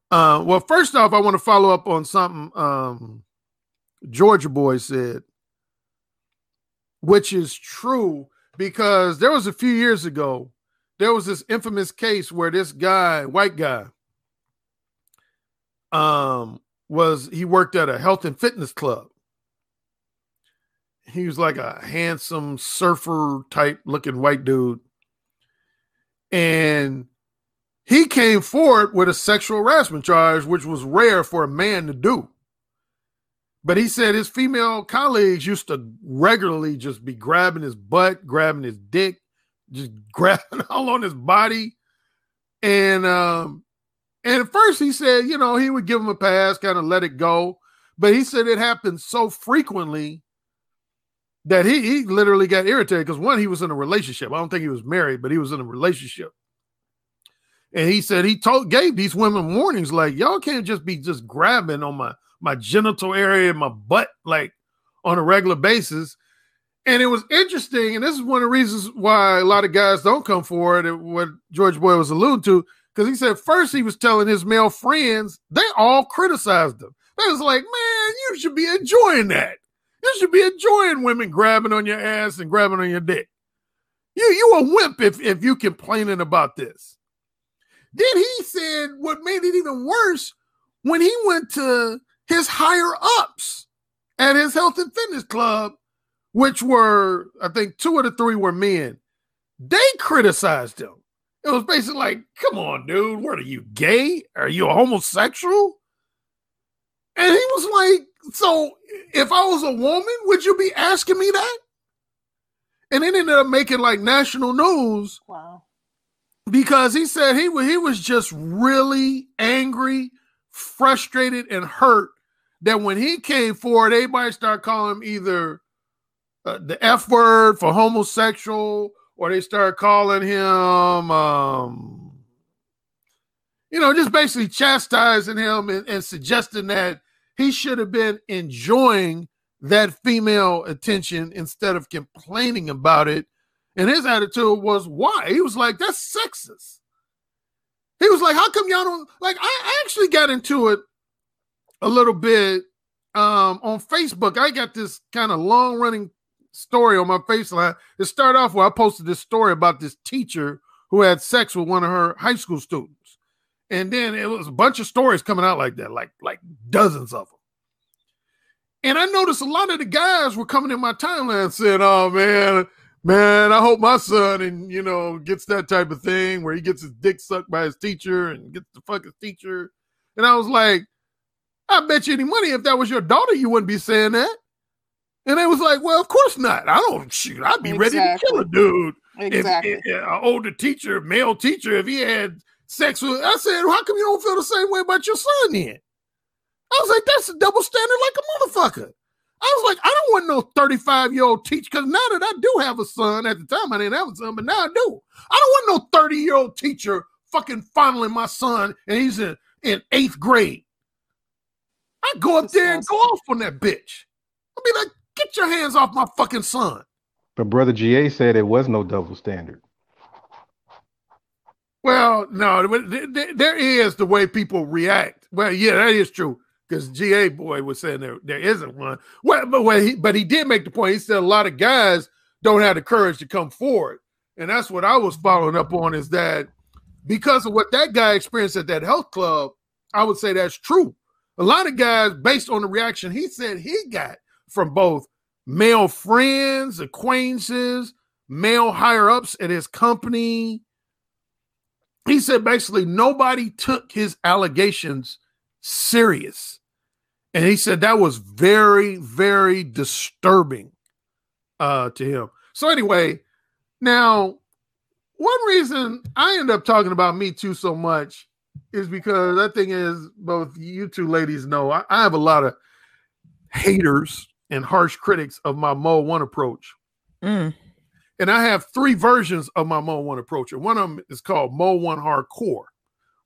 Uh, well, first off, I want to follow up on something um, Georgia Boy said, which is true because there was a few years ago, there was this infamous case where this guy, white guy, um, was he worked at a health and fitness club. He was like a handsome surfer type looking white dude. And he came forward with a sexual harassment charge, which was rare for a man to do. But he said his female colleagues used to regularly just be grabbing his butt, grabbing his dick, just grabbing all on his body. And um, and at first he said, you know, he would give him a pass, kind of let it go. But he said it happened so frequently that he he literally got irritated because one, he was in a relationship. I don't think he was married, but he was in a relationship. And he said he told gave these women warnings like y'all can't just be just grabbing on my my genital area, my butt, like on a regular basis. And it was interesting, and this is one of the reasons why a lot of guys don't come forward. What Georgia Boy was alluding to, because he said first he was telling his male friends, they all criticized him. They was like, man, you should be enjoying that. You should be enjoying women grabbing on your ass and grabbing on your dick. You you a wimp if if you complaining about this. Then he said what made it even worse when he went to his higher ups at his health and fitness club, which were I think two of the three were men. They criticized him. It was basically like, come on, dude, what are you gay? Are you a homosexual? And he was like, so if I was a woman, would you be asking me that? And it ended up making like national news. Wow. Because he said he he was just really angry, frustrated, and hurt that when he came forward, everybody started calling him either uh, the F word for homosexual, or they started calling him, um, you know, just basically chastising him and, and suggesting that he should have been enjoying that female attention instead of complaining about it. And his attitude was, why? He was like, that's sexist. He was like, how come y'all don't like? I actually got into it a little bit um, on Facebook. I got this kind of long running story on my Facebook. It started off where I posted this story about this teacher who had sex with one of her high school students. And then it was a bunch of stories coming out like that, like like dozens of them. And I noticed a lot of the guys were coming in my timeline saying, "Oh man, man, I hope my son and you know gets that type of thing where he gets his dick sucked by his teacher and gets the fuck his teacher." And I was like, "I bet you any money if that was your daughter, you wouldn't be saying that." And they was like, "Well, of course not. I don't shoot. I'd be exactly. ready to kill a dude exactly. if, uh, if, an older teacher, male teacher, if he had." sex with. I said, how come you don't feel the same way about your son then? I was like, that's a double standard like a motherfucker. I was like, I don't want no 35 year old teacher because now that I do have a son, at the time I didn't have a son, but now I do. I don't want no 30 year old teacher fucking fondling my son and he's in, in eighth grade. I go up there and go off on that bitch. I'll be like, get your hands off my fucking son. But brother GA said it was no double standard. Well, no, there is the way people react. Well, yeah, that is true because GA boy was saying there there isn't one. Well, but well, he, but he did make the point. He said a lot of guys don't have the courage to come forward, and that's what I was following up on. Is that because of what that guy experienced at that health club? I would say that's true. A lot of guys, based on the reaction he said he got from both male friends, acquaintances, male higher ups at his company, he said basically nobody took his allegations serious. And he said that was very, very disturbing uh, to him. So, anyway, now, one reason I end up talking about Me Too so much is because that thing is both you two ladies know I, I have a lot of haters and harsh critics of my Mode One approach. Mm. And I have three versions of my Mode One approach. And one of them is called Mode One Hardcore,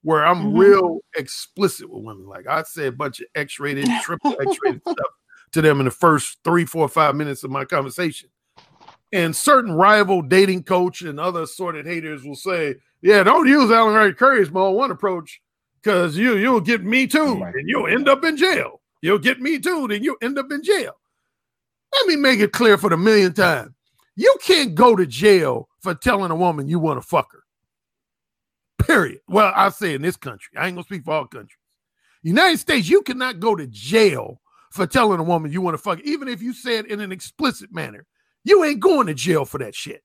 where I'm mm-hmm. real explicit with women. Like I say a bunch of X-rated, triple X-rated stuff to them in the first three, four, five minutes of my conversation. And certain rival dating coach and other assorted haters will say, "Yeah, don't use Alan Ray Curry's Mode One approach because you you'll get me too, and you'll end up in jail. You'll get me too, then you'll end up in jail." Let me make it clear for the millionth time. You can't go to jail for telling a woman you want to fuck her. Period. Well, I say in this country, I ain't gonna speak for all countries. United States, you cannot go to jail for telling a woman you want to fuck, even if you say it in an explicit manner. You ain't going to jail for that shit.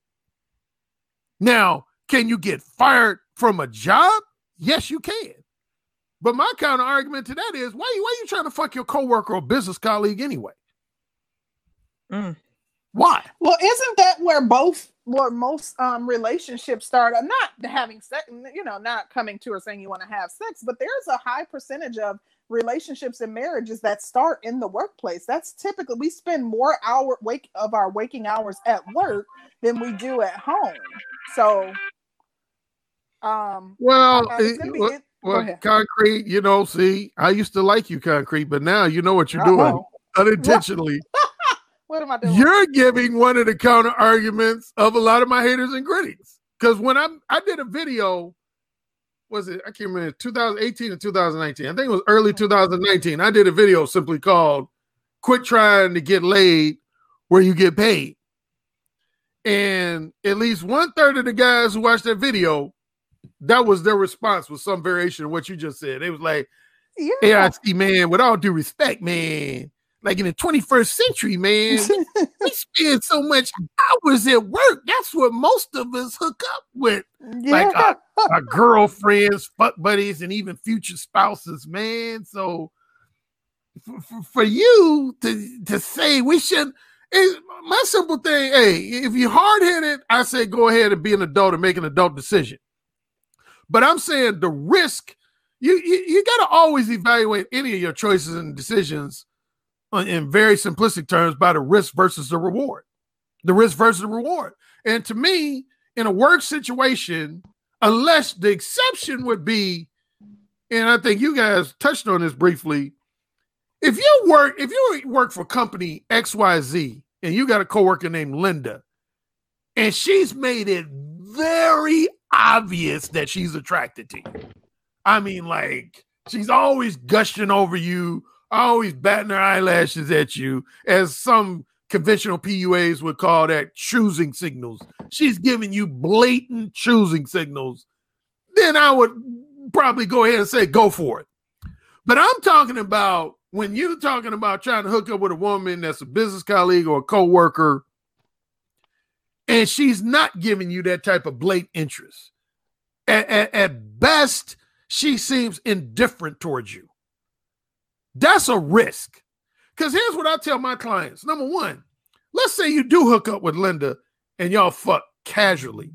Now, can you get fired from a job? Yes, you can. But my counter argument to that is why, why are you trying to fuck your coworker or business colleague anyway? Mm. Why? Well, isn't that where both where most um relationships start? Not having sex, you know, not coming to or saying you want to have sex, but there's a high percentage of relationships and marriages that start in the workplace. That's typically we spend more hour wake of our waking hours at work than we do at home. So um Well, uh, it- be- well, it- well, concrete, you know, see, I used to like you, concrete, but now you know what you're doing Uh-oh. unintentionally. What am I doing? You're giving one of the counter arguments of a lot of my haters and critics. Because when I'm I did a video, was it I can't remember 2018 or 2019? I think it was early 2019. I did a video simply called "Quit Trying to Get Laid Where You Get Paid," and at least one third of the guys who watched that video, that was their response was some variation of what you just said. It was like, yeah. ARC man, with all due respect, man, like in the 21st century, man, we spend so much hours at work. That's what most of us hook up with. Like yeah. Uh, our girlfriends, fuck buddies, and even future spouses, man. So for, for, for you to, to say we should it, my simple thing, hey, if you're hard headed, I say go ahead and be an adult and make an adult decision. But I'm saying the risk, you you, you got to always evaluate any of your choices and decisions in very simplistic terms by the risk versus the reward. The risk versus the reward. And to me, in a work situation, unless the exception would be, and I think you guys touched on this briefly. If you work, if you work for company XYZ and you got a coworker named Linda, and she's made it very obvious that she's attracted to you. I mean, like she's always gushing over you, always batting her eyelashes at you, as some conventional PUAs would call that choosing signals. She's giving you blatant choosing signals. Then I would probably go ahead and say, go for it. But I'm talking about when you're talking about trying to hook up with a woman that's a business colleague or a coworker, and she's not giving you that type of blatant interest. At, at, at best, she seems indifferent towards you. That's a risk. Because here's what I tell my clients. Number one, let's say you do hook up with Linda and y'all fuck casually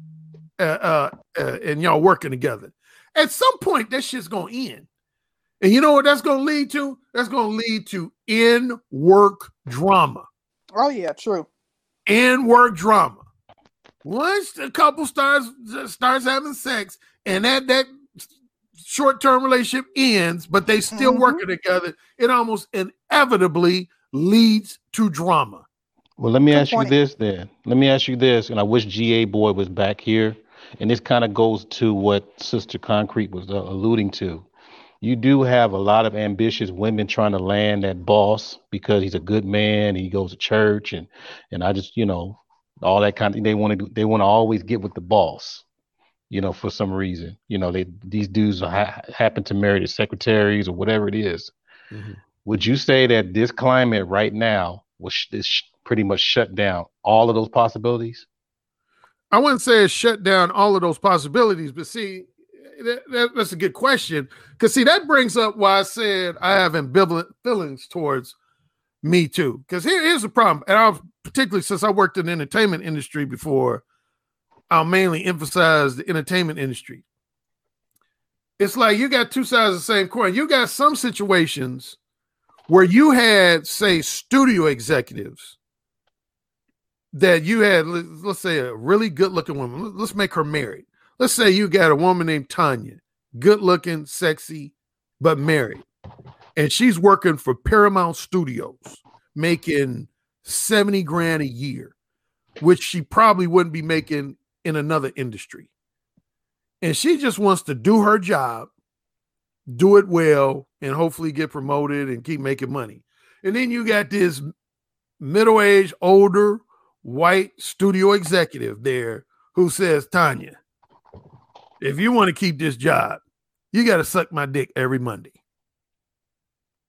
uh, uh, uh, and y'all working together. At some point, that shit's going to end. And you know what that's going to lead to? That's going to lead to in work drama. Oh yeah, true. In work drama. Once the couple starts starts having sex and that that short term relationship ends, but they still Mhm. working together, it almost inevitably leads to drama. Well, let me Good ask point. you this then. Let me ask you this, and I wish GA Boy was back here. And this kind of goes to what Sister Concrete was uh, alluding to. You do have a lot of ambitious women trying to land that boss because he's a good man. He goes to church, and and I just you know all that kind of they want to do. They want to always get with the boss, you know, for some reason. You know, they these dudes ha- happen to marry the secretaries or whatever it is. Mm-hmm. Would you say that this climate right now was sh- is sh- pretty much shut down all of those possibilities? I wouldn't say it shut down all of those possibilities, but see, that, that- that's a good question. Because see, that brings up why I said I have ambivalent feelings towards me too. Because here, here's the problem, and I've particularly since I worked in the entertainment industry before, I'll mainly emphasize the entertainment industry. It's like you got two sides of the same coin. You got some situations where you had, say, studio executives that you had, let- let's say, a really good looking woman. Let- Let's make her married. Let's say you got a woman named Tanya, good looking, sexy, but married. And she's working for Paramount Studios, making 70 grand a year, which she probably wouldn't be making in another industry. And she just wants to do her job, do it well, and hopefully get promoted and keep making money. And then you got this middle aged, older, white studio executive there who says, Tanya, if you want to keep this job, you got to suck my dick every Monday.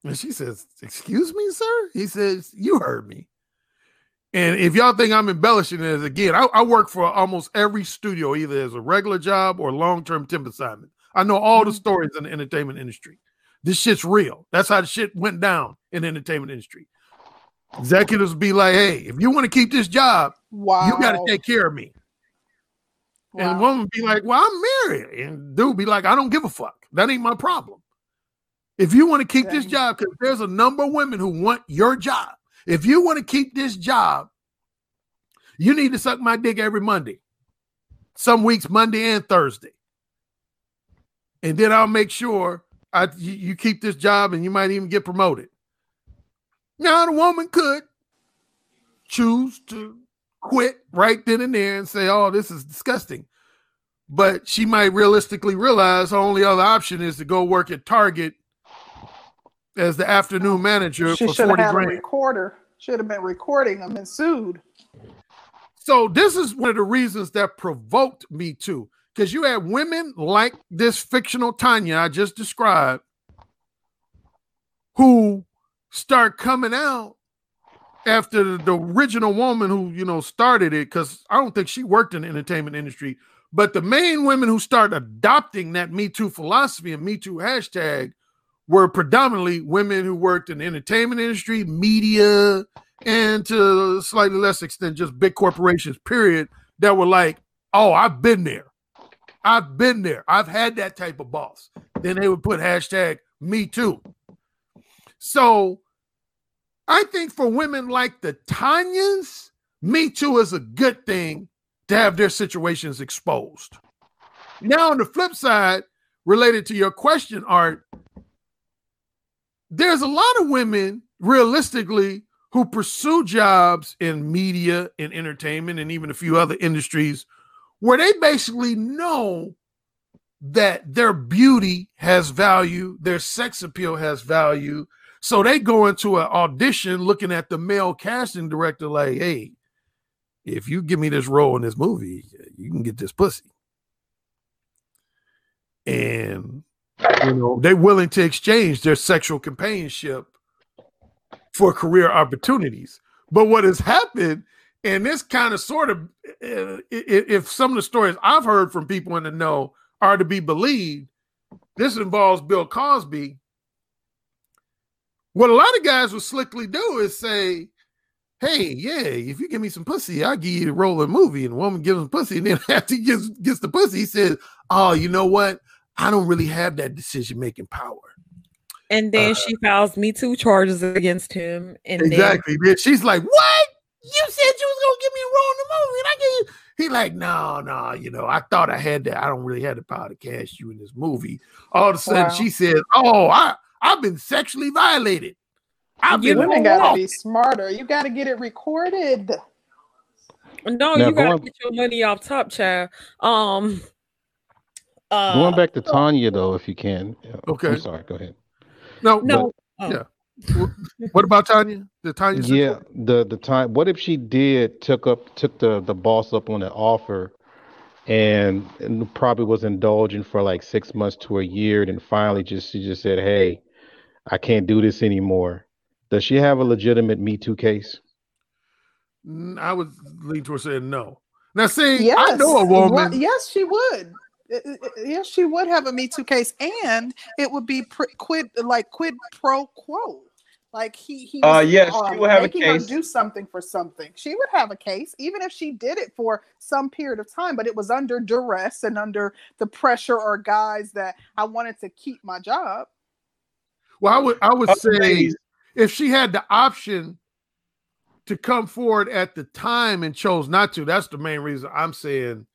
And she says, Excuse me, sir? He says, You heard me. And if y'all think I'm embellishing this again, I, I work for almost every studio, either as a regular job or long term temp assignment. I know all the mm-hmm. stories in the entertainment industry. This shit's real. That's how the shit went down in the entertainment industry. Executives be like, hey, if you want to keep this job, Wow. you got to take care of me. And Wow. woman be like, well, I'm married. And dude be like, I don't give a fuck. That ain't my problem. If you want to keep this job, because there's a number of women who want your job. If you want to keep this job, you need to suck my dick every Monday. Some weeks, Monday and Thursday. And then I'll make sure I you, you keep this job and you might even get promoted. Now, the woman could choose to quit right then and there and say, Oh, this is disgusting. But she might realistically realize her only other option is to go work at Target as the afternoon manager She for should have 40 had a recorder. Should have been recording them and sued. So this is one of the reasons that provoked me too, because you had women like this fictional Tanya I just described, who start coming out after the, the original woman who you know started it. Because I don't think she worked in the entertainment industry, but the main women who start adopting that Me Too philosophy and Me Too hashtag were predominantly women who worked in the entertainment industry, media, and to a slightly less extent, just big corporations, period, that were like, oh, I've been there. I've been there. I've had that type of boss. Then they would put hashtag me too. So I think for women like the Tanyas, me too is a good thing to have their situations exposed. Now, on the flip side, related to your question, Art, there's a lot of women realistically who pursue jobs in media and entertainment and even a few other industries where they basically know that their beauty has value, their sex appeal has value. So they go into an audition looking at the male casting director like, hey, if you give me this role in this movie, you can get this pussy. And you know, they're willing to exchange their sexual companionship for career opportunities. But what has happened, and this kind of sort of, uh, if some of the stories I've heard from people in the know are to be believed, this involves Bill Cosby. What a lot of guys will slickly do is say, Hey, yeah, if you give me some pussy, I'll give you the role in a movie. And the woman gives him pussy. And then after he gets, gets the pussy, he says, Oh, you know what? I don't really have that decision making power. And then Uh, she files Me Too charges against him. And Exactly. Then she's like, "What? You said you was gonna give me a role in the movie, and I gave you." He like, "No, no, you know, I thought I had that. I don't really have the power to cast you in this movie." All of a sudden, Wow. she says, "Oh, I I've been sexually violated. I've You been Women know got to what? be smarter. You got to get it recorded. no, Now, you gotta going- get your money off top, child. Um, uh, Going back to Tanya though, if you can. Okay. I'm sorry. Go ahead. no, no, yeah. What about Tanya? The Tanya? Yeah, the the time. What if she did took up took the the boss up on the offer, and, and probably was indulging for like six months to a year, and finally just she just said, "Hey, I can't do this anymore." Does she have a legitimate Me Too case? I would lean towards saying no. Now, see, Yes. I know a woman. What- yes, she would. Uh, uh, uh, Yes, she would have a Me Too case, and it would be pr- quid like quid pro quo. Like he, he Uh, was, yes, she um, would have a making her case. do something for something. She would have a case, even if she did it for some period of time. But it was under duress and under the pressure or guys that I wanted to keep my job. Well, I would I would Other say if she had the option to come forward at the time and chose not to, that's the main reason I'm saying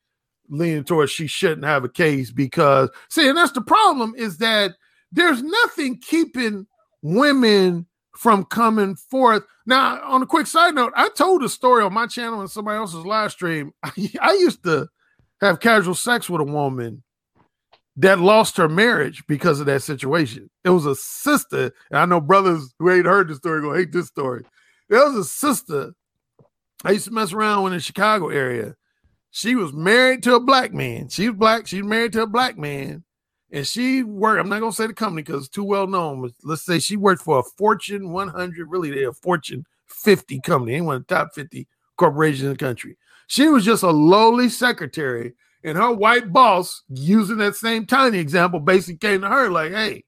leaning towards she shouldn't have a case because see, and that's the problem is that there's nothing keeping women from coming forth. Now, on a quick side note, I told a story on my channel and somebody else's live stream. I used to have casual sex with a woman that lost her marriage because of that situation. It was a sister, and I know brothers who ain't heard the story gonna hate this story. There was a sister I used to mess around with in the Chicago area. She was married to a black man. She was black. She was married to a black man, and she worked. I'm not gonna say the company because it's too well known. But let's say she worked for a Fortune 100, really they're a Fortune 50 company, one of the top 50 corporations in the country. She was just a lowly secretary, and her white boss, using that same Tanya example, basically came to her like, "Hey,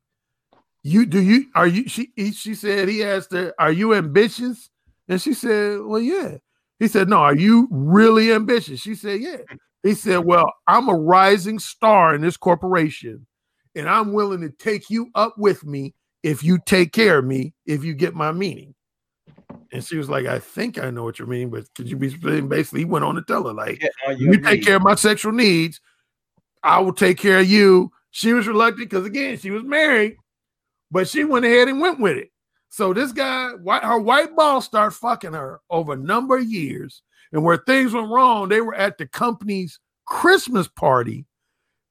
you do you are you?" She he, she said he asked her, "Are you ambitious?" And she said, "Well, yeah." He said, No, are you really ambitious? She said, Yeah. He said, Well, I'm a rising star in this corporation, and I'm willing to take you up with me if you take care of me, if you get my meaning. And she was like, I think I know what you mean, but could you be basically he went on to tell her, like, Get on you take care of my sexual needs, I will take care of you. She was reluctant because again, she was married, but she went ahead and went with it. So this guy, white, her white boss, started fucking her over a number of years. And where things went wrong, they were at the company's Christmas party.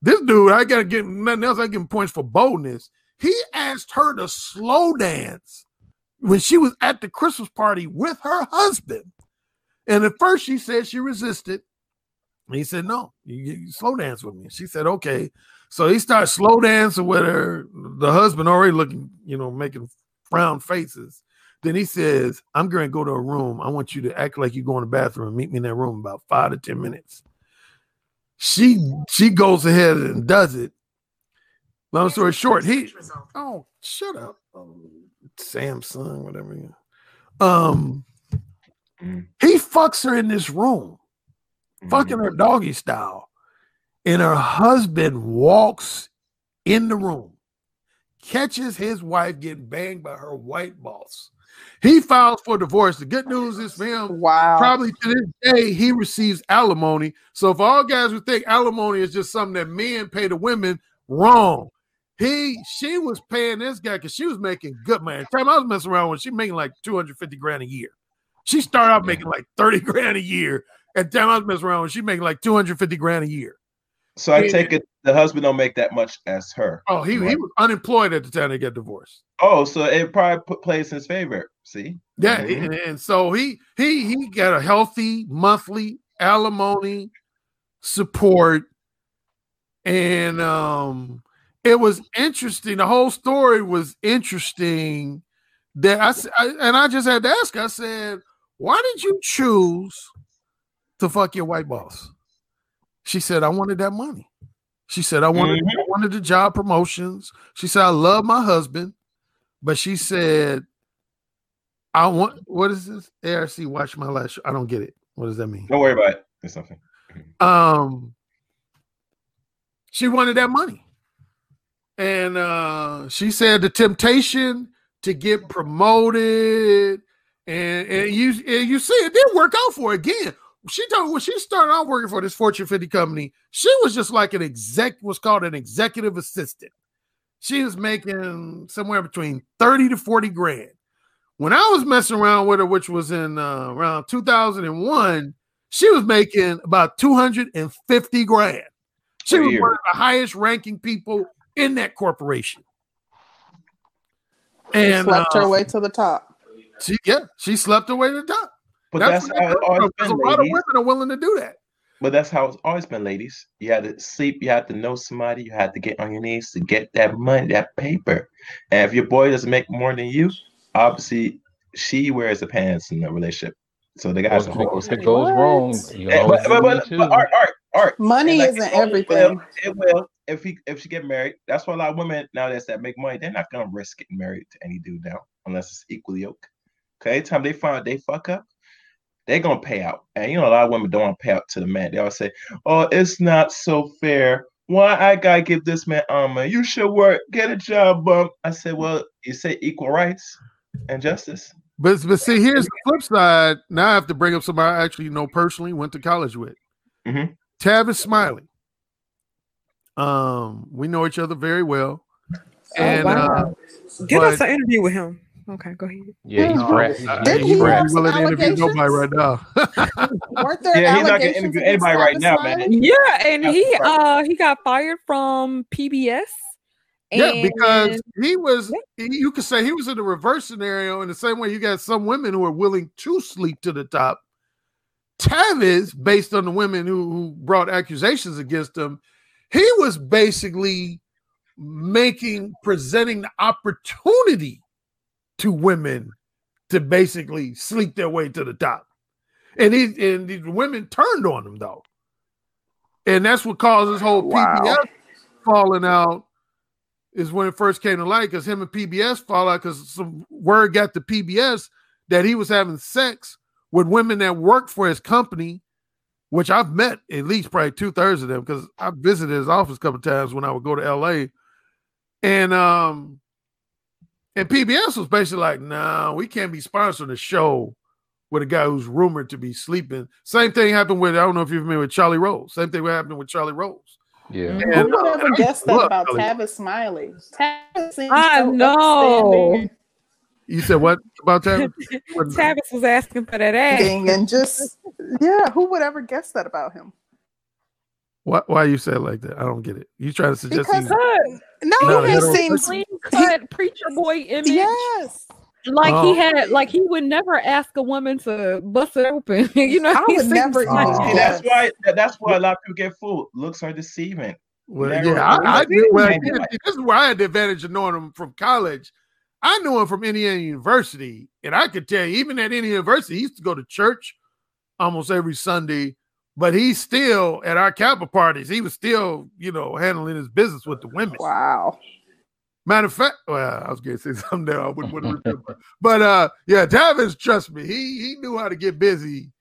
This dude, I gotta get nothing else. I get points for boldness. He asked her to slow dance when she was at the Christmas party with her husband. And at first, she said she resisted. And he said, No, you, you slow dance with me. She said, Okay. So he started slow dancing with her. The husband already looking, you know, making frown faces. Then he says, I'm going to go to a room. I want you to act like you go in the bathroom and meet me in that room about five to 10 minutes. She she goes ahead and does it. Long story short, he oh shut up. Um, Samsung, whatever. you- Um Mm. he fucks her in this room fucking her doggy style. And her husband walks in the room, catches his wife getting banged by her white boss. He files for divorce. The good news is for him, Wow. probably to this day, he receives alimony. So for all guys who think alimony is just something that men pay to women, wrong. He she was paying this guy because she was making good money. Time I was messing around with, she making like 250 grand a year. She started out making like 30 grand a year. At time I was messing around with, she making like 250 grand a year. So I take it the husband don't make that much as her. Oh, he, he was unemployed at the time they got divorced. Oh, so it probably put plays in his favor. See? Yeah, Mhm. and, and so he he he got a healthy monthly alimony support, and um, it was interesting. The whole story was interesting. That I, I- and I just had to ask. I said, "Why did you choose to fuck your white boss?" She said, "I wanted that money." She said, "I wanted I wanted the job promotions." She said, "I love my husband," but she said. I want what is this? ARC watch my last show. I don't get it. What does that mean? Don't worry about it. It's nothing. Um she wanted that money. And uh she said the temptation to get promoted and, and you and you see it didn't work out for her again. She told when she started out working for this Fortune 50 company, she was just like an exec, was called an executive assistant. She was making somewhere between 30 to 40 grand. When I was messing around with her, which was in uh, around 2001, she was making about 250 grand. She was one of the highest ranking people in that corporation. And Slept uh, her way to the top. she, yeah, she slept her way to the top. But that's, where how that it always from, 'cause been, a lot of women are willing to do that. But that's how it's always been, ladies. You had to sleep, you had to know somebody, you had to get on your knees to get that money, that paper. And if your boy doesn't make more than you, obviously she wears the pants in the relationship. So the guys Well, are if it goes wrong, you Eh, always But, but, but, too. but art, art, art. Money like, isn't it always everything. Will, it will. If he if she get married, that's why a lot of women nowadays that make money, they're not gonna risk getting married to any dude now unless it's equal yoke. Okay, anytime they find they fuck up, they're gonna pay out. And you know, a lot of women don't want to pay out to the man. They always say, Oh, it's not so fair. Why I gotta give this man armor? You should work, get a job bump. I said, Well, you say equal rights and justice. But but see, here's the flip side. Now I have to bring up somebody I actually know personally, went to college with. Mhm. Tavis Smiley. Um, we know each other very well. And wow. uh, Give us an interview with him. Okay, go ahead. yeah, he's No, fresh. I- Didn't he he wouldn't have be some willing to interview nobody right now. Weren't there Yeah, he's not gonna interview anybody right now, man. Yeah, and That's he right. uh he got fired from PBS. yeah, because he was he- you could say he was in the reverse scenario in the same way you got some women who are willing to sleep to the top. Tavis, based on the women who, who brought accusations against him, he was basically making presenting the opportunity to women to basically sleep their way to the top. And he and the women turned on him though. And that's what caused this whole Wow. PBS falling out is when it first came to light because him and PBS fall out because some word got to PBS that he was having sex with women that worked for his company, which I've met at least probably two thirds of them because I visited his office a couple times when I would go to LA. And um And PBS was basically like, "No, we can't be sponsoring a show with a guy who's rumored to be sleeping." Same thing happened with I don't know if you're familiar with Charlie Rose. Same thing happened with Charlie Rose. Yeah. Who would uh, ever guess that about Charlie. Tavis Smiley? Tavis seems I so know. upstanding You said what about Tavis? What- Tavis was asking for that ass. and just yeah, who would ever guess that about him? Why, why you say it like that? I don't get it. You trying to suggest Because he's Cut, No, No, he hetero- seems clean cut preacher boy image. yes. Like Oh. he had, like he would never ask a woman to bust it open. you know, I would never like- Oh. That's why that's why a lot of people get fooled. Looks are deceiving. Well, Never- yeah, I, I knew. Well, this is where I had the advantage of knowing him from college. I knew him from Indiana University, and I could tell you, even at Indiana University, he used to go to church almost every Sunday. But he's still at our Kappa parties. He was still, you know, handling his business with the women. Wow. Matter of fact, well, I was going to say something there I wouldn't want to remember. But uh, yeah, Tavis, trust me, he he knew how to get busy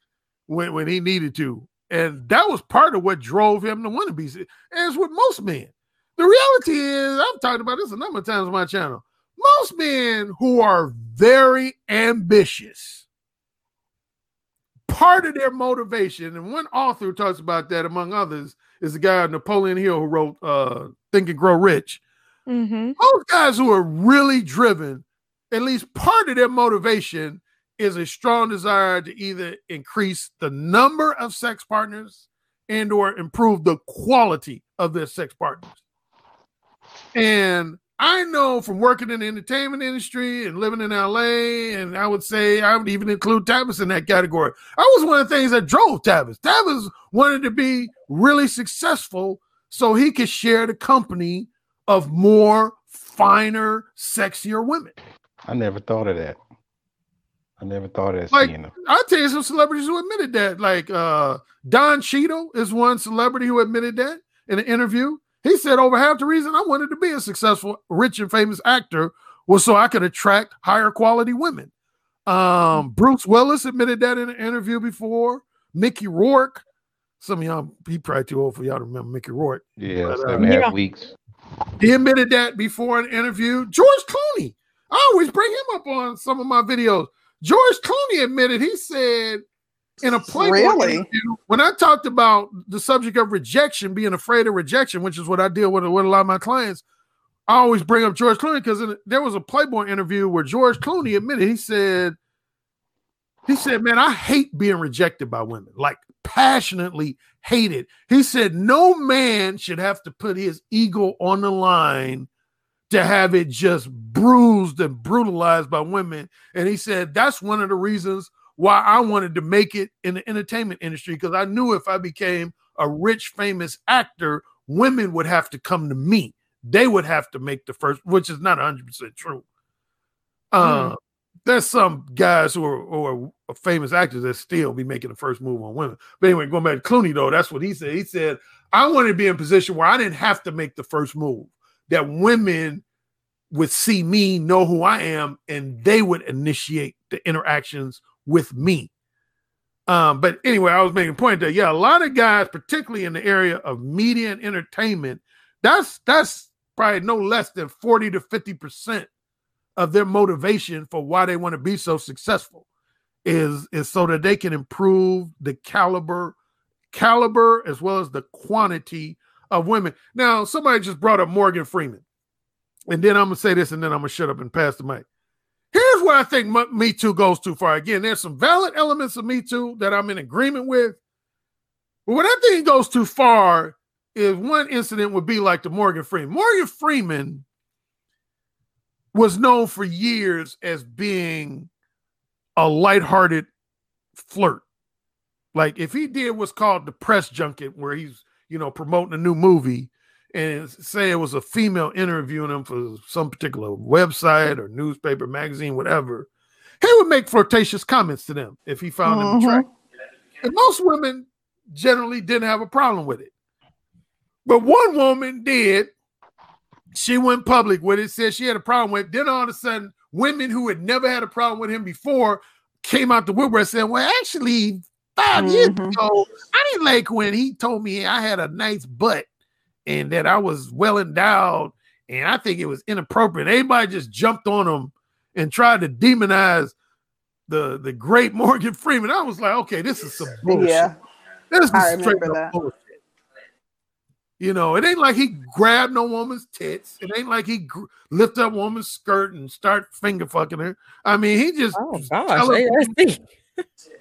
when when he needed to, and that was part of what drove him to want to be. As with most men, the reality is, I've talked about this a number of times on my channel. Most men who are very ambitious, part of their motivation, and one author talks about that, among others, is the guy Napoleon Hill who wrote uh, "Think and Grow Rich." Mm-hmm. those guys who are really driven, at least part of their motivation is a strong desire to either increase the number of sex partners and or improve the quality of their sex partners. And I know from working in the entertainment industry and living in LA, and I would say I would even include Tavis in that category. That was one of the things that drove Tavis. Tavis wanted to be really successful so he could share the company of more finer, sexier women. I never thought of that. I never thought of that. Like-. I'll tell you some celebrities who admitted that. Like uh Don Cheadle is one celebrity who admitted that in an interview. He said over half the reason I wanted to be a successful, rich, and famous actor was so I could attract higher quality women. Um, Bruce Willis admitted that in an interview before. Mickey Rourke. Some of y'all, he probably too old for y'all to remember Mickey Rourke. Yeah, But, uh, seven and a half yeah. weeks. He admitted that before an interview. George Clooney. I always bring him up on some of my videos. George Clooney admitted he said in a Playboy Really? interview when I talked about the subject of rejection, being afraid of rejection, which is what I deal with with a lot of my clients. I always bring up George Clooney because there was a Playboy interview where George Clooney admitted he said, he said, "Man, I hate being rejected by women, like passionately hate it." He said, "No man should have to put his ego on the line to have it just bruised and brutalized by women." And he said, "That's one of the reasons why I wanted to make it in the entertainment industry because I knew if I became a rich, famous actor, women would have to come to me. They would have to make the first, which is not 100% true. Uh, There's some guys who are, who are famous actors that still be making the first move on women. But anyway, going back to Clooney, though, that's what he said. He said, I wanted to be in a position where I didn't have to make the first move, that women would see me, know who I am, and they would initiate the interactions with me. Um, but anyway, I was making a point that yeah, a lot of guys, particularly in the area of media and entertainment, that's that's probably no less than 40 to 50 percent of their motivation for why they want to be so successful is is so that they can improve the caliber caliber as well as the quantity of women. Now, somebody just brought up Morgan Freeman. And then I'm gonna say this and then I'm gonna shut up and pass the mic. Here's where I think Me Too goes too far. Again, there's some valid elements of Me Too that I'm in agreement with. But what I think goes too far is one incident would be like the Morgan Freeman. Morgan Freeman was known for years as being a lighthearted flirt. Like if he did what's called the press junket, where he's you know promoting a new movie, and say it was a female interviewing him for some particular website or newspaper, magazine, whatever, he would make flirtatious comments to them if he found them Mhm. attractive. And most women generally didn't have a problem with it. But one woman did. She went public with it, said she had a problem with it. Then all of a sudden, women who had never had a problem with him before came out the woodwork saying, Well, actually, 5 years Mhm. ago, I didn't like when he told me I had a nice butt and that I was well endowed and I think it was inappropriate. Everybody just jumped on him and tried to demonize the the great Morgan Freeman. I was like, okay, this is some bullshit. Yeah, This is I straight up that. bullshit. You know, it ain't like he grabbed no woman's tits. It ain't like he gr- lift up woman's skirt and start finger fucking her. I mean, he just Oh gosh, her- ASD. Yeah,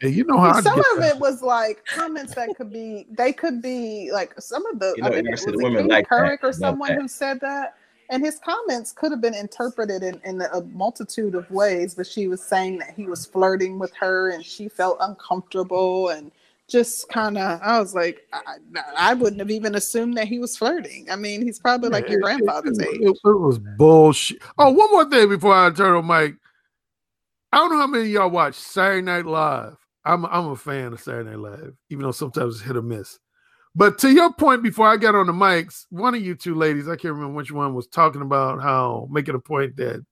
you know how some of that. it was like comments that could be they could be like some of the You know, I think it was the it women King like that, Couric or someone that. who said that and his comments could have been interpreted in, in a multitude of ways but she was saying that he was flirting with her and she felt uncomfortable and just kind of i was like I, I wouldn't have even assumed that he was flirting i mean he's probably like your Yeah, it- grandfather's it, age It, it was bullshit. Oh, one more thing before I turn on Mike. I don't know how many of y'all watch Saturday Night Live. I'm I'm a fan of Saturday Night Live, even though sometimes it's hit or miss. But to your point, before I got on the mics, one of you two ladies, I can't remember which one, was talking about how making a point that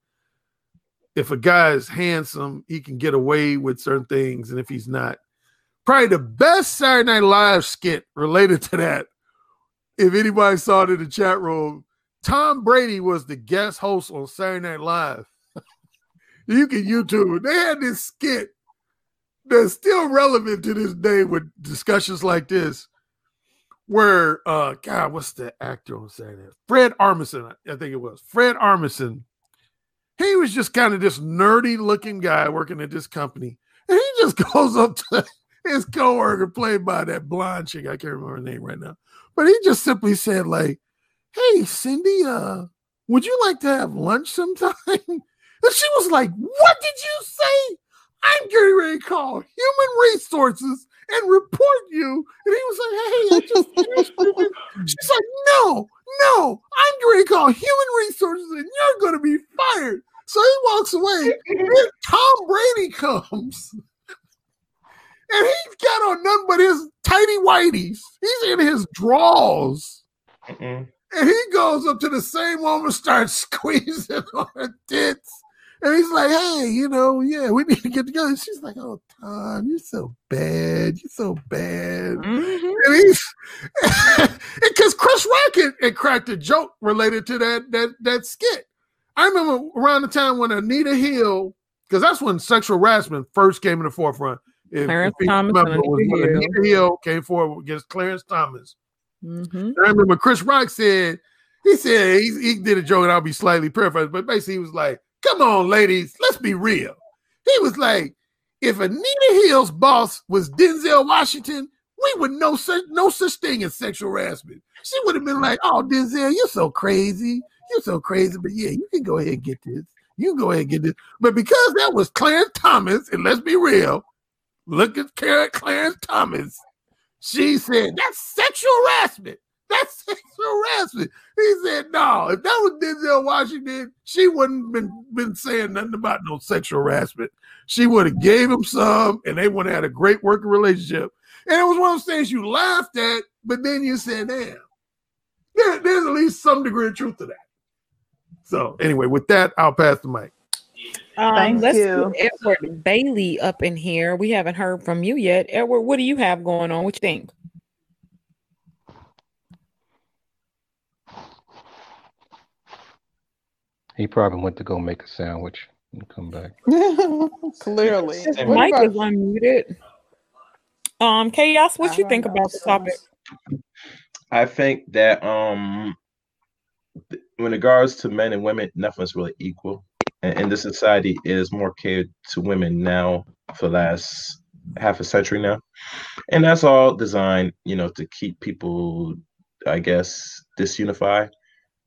if a guy is handsome, he can get away with certain things, and if he's not, probably the best Saturday Night Live skit related to that. If anybody saw it in the chat room, Tom Brady was the guest host on Saturday Night Live. You can YouTube. They had this skit that's still relevant to this day with discussions like this. Where uh God, what's the actor on Saturday? Fred Armisen, I think it was. Fred Armisen. He was just kind of this nerdy looking guy working at this company. And he just goes up to his coworker played by that blonde chick. I can't remember her name right now. But he just simply said, like, hey, Cindy, uh, would you like to have lunch sometime? And she was like, what did you say? I'm getting ready to call human resources and report you. And he was like, hey, I just finished with it." She's like, no, no, I'm getting ready to call human resources and you're going to be fired. So he walks away. Then Tom Brady comes. And he's got on nothing but his tidy whities. He's in his drawers. Mm-mm. And he goes up to the same woman, starts squeezing on her tits. And he's like, hey, you know, yeah, we need to get together. And she's like, oh, Tom, you're so bad. You're so bad. Mhm. And he's because Chris Rock had, had cracked a joke related to that that that skit. I remember around the time when Anita Hill, because that's when sexual harassment first came in the forefront. If, Clarence if Thomas remember, Anita Hill. Anita Hill came forward against Clarence Thomas. Mhm. I remember Chris Rock said, he said he, he did a joke, and I'll be slightly paraphrased, but basically he was like, Come on, ladies, let's be real. He was like, if Anita Hill's boss was Denzel Washington, we would know such no such thing as sexual harassment. She would have been like, Oh, Denzel, you're so crazy. You're so crazy. But yeah, you can go ahead and get this. You can go ahead and get this. But because that was Clarence Thomas, and let's be real, look at Clarence Thomas. She said, That's sexual harassment. That's sexual harassment. He said, No, if that was Denzel Washington, she wouldn't been been saying nothing about no sexual harassment. She would have gave him some, and they would have had a great working relationship. And it was one of those things you laughed at, but then you said, "Damn, there- there's at least some degree of truth to that." So, anyway, with that, I'll pass the mic. Um, Thank let's you. get Edward Bailey up in here. We haven't heard from you yet. Edward, what do you have going on? What you think? He probably went to go make a sandwich and come back. Clearly. His What mic about- is unmuted. Um, Chaos, what I you think know, about the topic? I think that um, th- when it regards to men and women, nothing's really equal. And in this society, it is more catered to women now for the last half a century now, and that's all designed, you know, to keep people, I guess, disunified,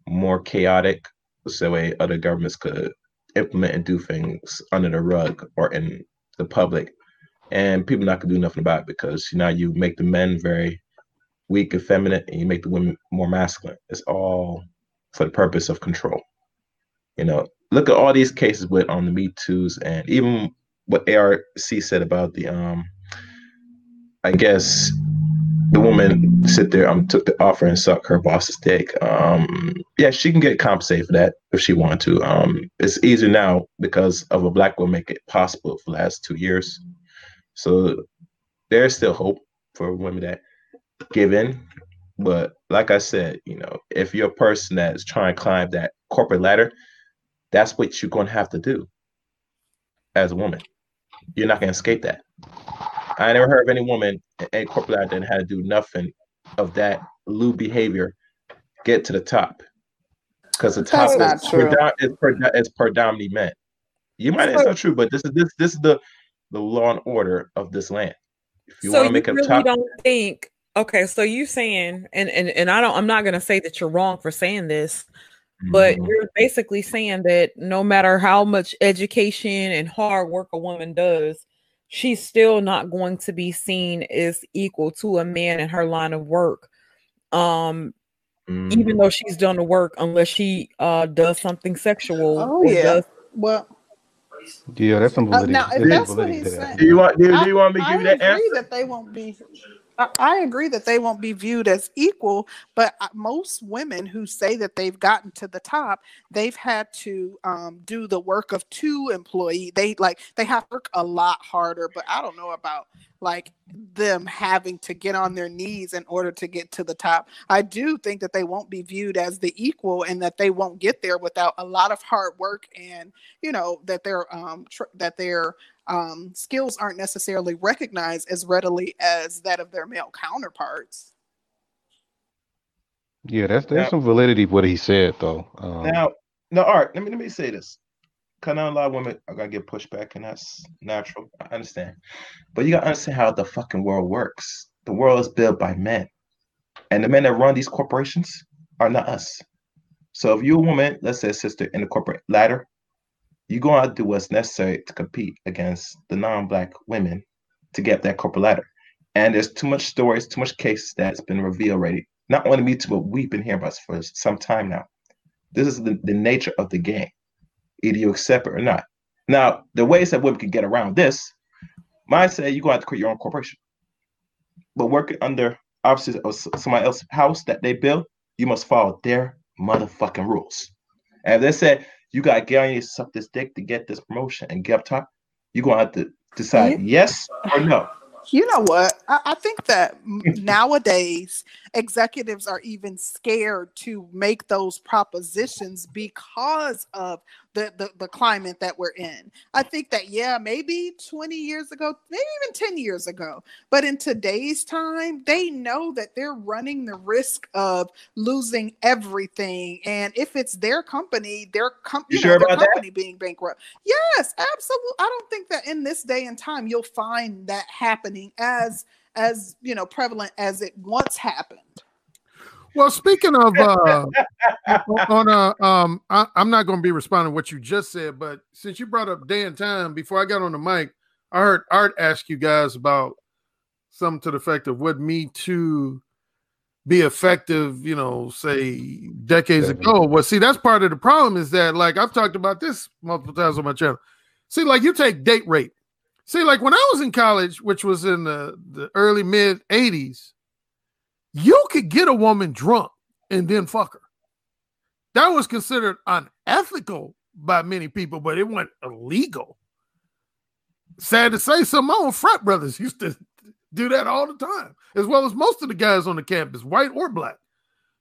more chaotic, so way other governments could implement and do things under the rug or in the public, and people not gonna do nothing about it because now you make the men very weak and feminine and you make the women more masculine. It's all for the purpose of control. You know, look at all these cases with on the Me Too's and even what ARC said about the um I guess the woman sit there um took the offer and suck her boss's dick. Um yeah, she can get compensated for that if she wanted to. Um it's easier now because of a black woman make it possible for the last two years. So there's still hope for women that give in But like I said, you know, if you're a person that is trying to climb that corporate ladder, that's what you're going to have to do as a woman. You're not going to escape that. I never heard of any woman in a corporate ladder that had to do nothing of that lewd behavior get to the top. Because the top is, That's predom- is, pred- is predominantly men. You might it's not true, but this is this this is the the law and order of this land. If you so want to you make a really top, don't think okay so you saying and, and and i don't i'm not going to say that you're wrong for saying this but Mhm. you're basically saying that no matter how much education and hard work a woman does she's still not going to be seen as equal to a man in her line of work um Mhm. even though she's done the work unless she uh does something sexual Oh yeah. does Well, Yeah, that's some Uh, validity. now, if that's some what he's that. saying- do you want do, do you want me to give you that agree answer? that they won't be. I, agree that they won't be viewed as equal, but uh, most women who say that they've gotten to the top, they've had to um, do the work of two employee. They like they have to work a lot harder. But I don't know about like them having to get on their knees in order to get to the top. I do think that they won't be viewed as the equal, and that they won't get there without a lot of hard work, and you know that they're um tr- that they're um, skills aren't necessarily recognized as readily as that of their male counterparts. Yeah, that's there's Now- some validity to what he said though. Um, Now, no, Art. Let me let me say this. Cause now a lot of women are gonna get pushback, and that's natural. I understand, but you gotta understand how the fucking world works. The world is built by men, and the men that run these corporations are not us. So if you're a woman, let's say a sister in the corporate ladder, you're gonna do what's necessary to compete against the non-black women to get that corporate ladder. And there's too much stories, too much cases that's been revealed already. Not only me too, but we've been hearing about for some time now. This is the, the nature of the game. Either you accept it or not. Now, the ways that women can get around this, mine say you're going to have to create your own corporation. But working under obviously somebody else's house that they build, you must follow their motherfucking rules. And if they say you got to get on your suck this dick to get this promotion and get up top, you're going to have to decide yes or no. You know what? I, I think that nowadays executives are even scared to make those propositions because of the, the, the climate that we're in. I think that, yeah, maybe 20 years ago, maybe even 10 years ago, but in today's time, they know that they're running the risk of losing everything. And if it's their company, their, com- You you sure know, their about that? company being bankrupt. Yes, absolutely. I don't think that in this day and time you'll find that happening as as you know prevalent as it once happened. Well, speaking of uh, on a, um, I, I'm not going to be responding to what you just said, but since you brought up day and time, before I got on the mic, I heard Art ask you guys about something to the effect of would Me Too be effective, you know, say decades ago. Well, see, that's part of the problem is that, like, I've talked about this multiple times on my channel. See, like, you take date rape. See, like, when I was in college, which was in the, the early mid 80s, you could get a woman drunk and then fuck her. That was considered unethical by many people, but it wasn't illegal. Sad to say, some of my own frat brothers used to do that all the time, as well as most of the guys on the campus, white or black,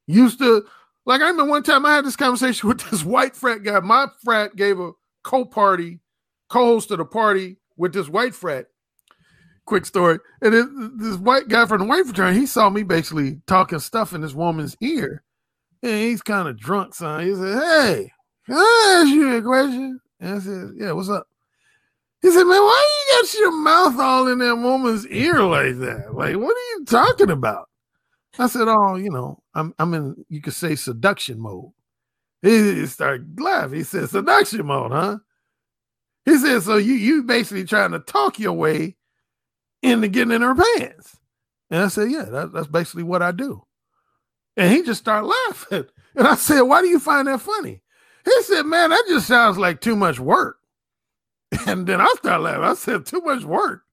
used to. Like I remember one time I had this conversation with this white frat guy. My frat gave a co-party, co-hosted a party with this white frat. Quick story. And this white guy from the white fraternity, he saw me basically talking stuff in this woman's ear. And he's kind of drunk, son. He said, Hey, can I ask you a question? And I said, Yeah, what's up? He said, Man, why you got your mouth all in that woman's ear like that? Like, what are you talking about? I said, Oh, you know, I'm I'm in you could say seduction mode. He he started laughing. He said, Seduction mode, huh? He said, So you you basically trying to talk your way into getting in her pants. And I said, Yeah, that, that's basically what I do. And he just started laughing. And I said, Why do you find that funny? He said, Man, that just sounds like too much work. And then I started laughing. I said, Too much work.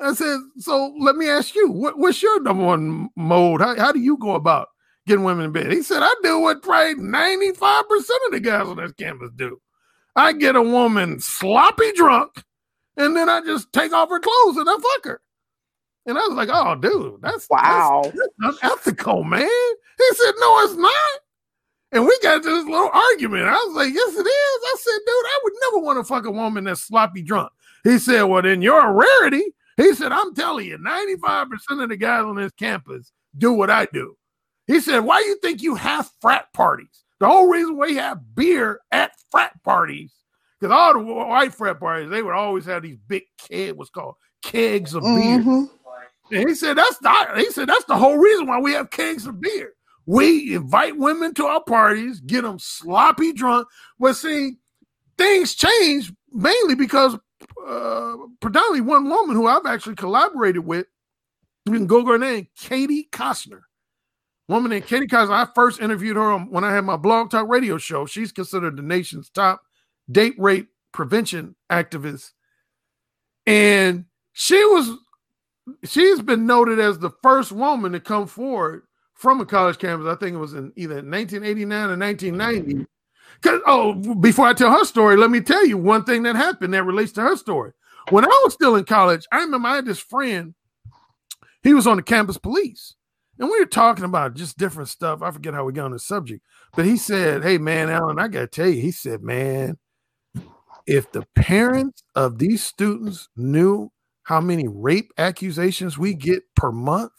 I said, So let me ask you, what, what's your number one mode? How, how do you go about getting women in bed? He said, I do what probably 95% of the guys on this campus do. I get a woman sloppy drunk, and then I just take off her clothes and I fuck her. And I was like, oh, dude, that's Wow. that's, that's unethical, man. He said, no, it's not. And we got into this little argument. I was like, yes, it is. I said, dude, I would never want to fuck a woman that's sloppy drunk. He said, well, then you're a rarity. He said, I'm telling you, 95% of the guys on this campus do what I do. He said, why do you think you have frat parties? The whole reason we have beer at frat parties, because all the white frat parties, they would always have these big keg, what's called kegs of beer. Mhm. And he said that's not. He said that's the whole reason why we have kegs of beer. We invite women to our parties, get them sloppy drunk. But see, things change mainly because uh, predominantly one woman who I've actually collaborated with, you can Google her name, Katie Koestner. Woman named Katie Koestner. I first interviewed her when I had my blog talk radio show. She's considered the nation's top date rape prevention activist. And she was she's been noted as the first woman to come forward from a college campus. I think it was in either 1989 or 1990. Cause oh, before I tell her story, let me tell you one thing that happened that relates to her story. When I was still in college, I remember I had this friend. He was on the campus police, and we were talking about just different stuff. I forget how we got on the subject, but he said, "Hey, man, Alan, I gotta tell you," he said, "Man, if the parents of these students knew how many rape accusations we get per month,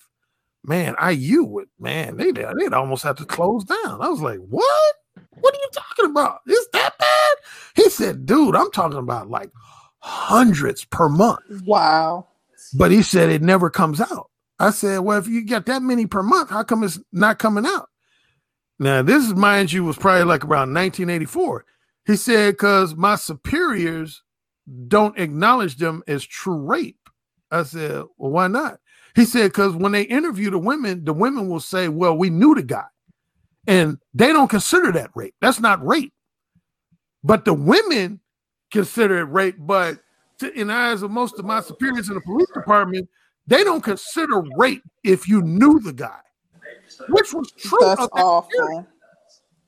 man, IU would, man, they they'd almost have to close down. I was like, what? What are you talking about? Is that bad? He said, dude, I'm talking about like hundreds per month. Wow. But he said it never comes out. I said, well, if you get that many per month, how come it's not coming out? Now, this is, mind you, was probably like around 1984. He said, because my superiors don't acknowledge them as true rape. I said, well, why not? He said, because when they interview the women, the women will say, well, we knew the guy. And they don't consider that rape. That's not rape. But the women consider it rape. But to, in the eyes of most of my superiors in the police department, they don't consider rape if you knew the guy, which was true. That's of that period. awful.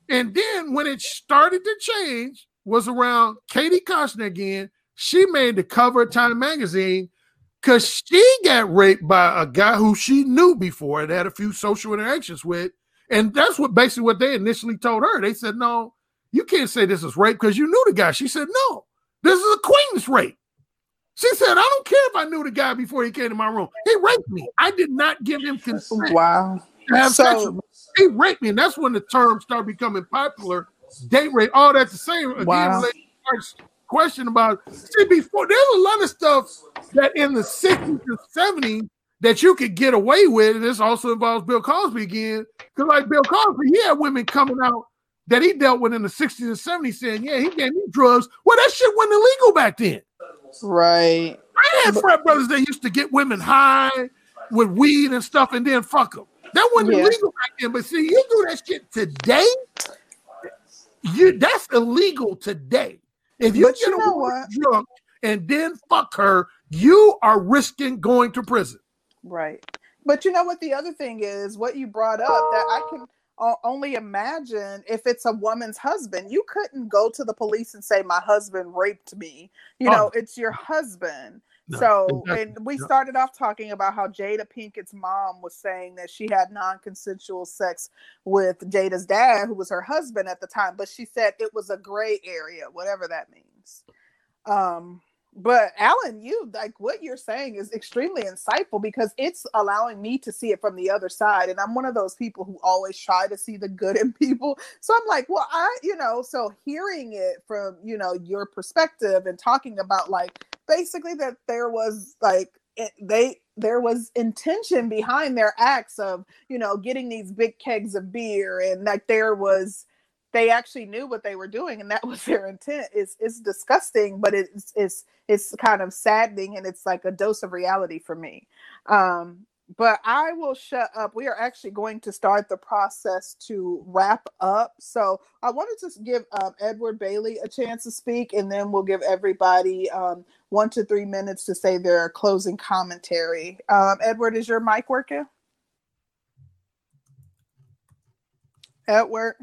And then when it started to change, was around Katie Koestner again. She made the cover of Time magazine because she got raped by a guy who she knew before and had a few social interactions with. And that's what basically what they initially told her. They said, No, you can't say this is rape because you knew the guy. She said, No, this is acquaintance rape. She said, I don't care if I knew the guy before he came to my room. He raped me. I did not give him consent Wow. have sex with So me. He raped me, and that's when the term started becoming popular. Date rape, all that the same. Again, Wow. question about see before there's a lot of stuff that in the 60s and 70s that you could get away with. And this also involves Bill Cosby again. Because like Bill Cosby, he had women coming out that he dealt with in the 60s and 70s saying, Yeah, he gave me drugs. Well, that shit wasn't illegal back then. Right. I had frat brothers that used to get women high with weed and stuff and then fuck them. That wasn't Yeah. illegal back then. But see, you do that shit today, you that's illegal today. If you But get you a woman what? drunk and then fuck her, you are risking going to prison. Right. But you know what the other thing is, what you brought up that I can only imagine if it's a woman's husband. You couldn't go to the police and say my husband raped me. You Oh. know, it's your husband. No, so, exactly. and we No. started off talking about how Jada Pinkett's mom was saying that she had non-consensual sex with Jada's dad, who was her husband at the time, but she said it was a gray area, whatever that means. Um, but Alan, you like what you're saying is extremely insightful because it's allowing me to see it from the other side. And I'm one of those people who always try to see the good in people. So I'm like, well, I, you know, so hearing it from, you know, your perspective and talking about like basically that there was like it, they there was intention behind their acts of you know getting these big kegs of beer and that there was they actually knew what they were doing and that was their intent it's it's disgusting but it's it's it's kind of saddening and it's like a dose of reality for me um but I will shut up. We are actually going to start the process to wrap up. So I wanted to just give um, Edward Bailey a chance to speak, and then we'll give everybody um, one to three minutes to say their closing commentary. Um, Edward, is your mic working? Edward?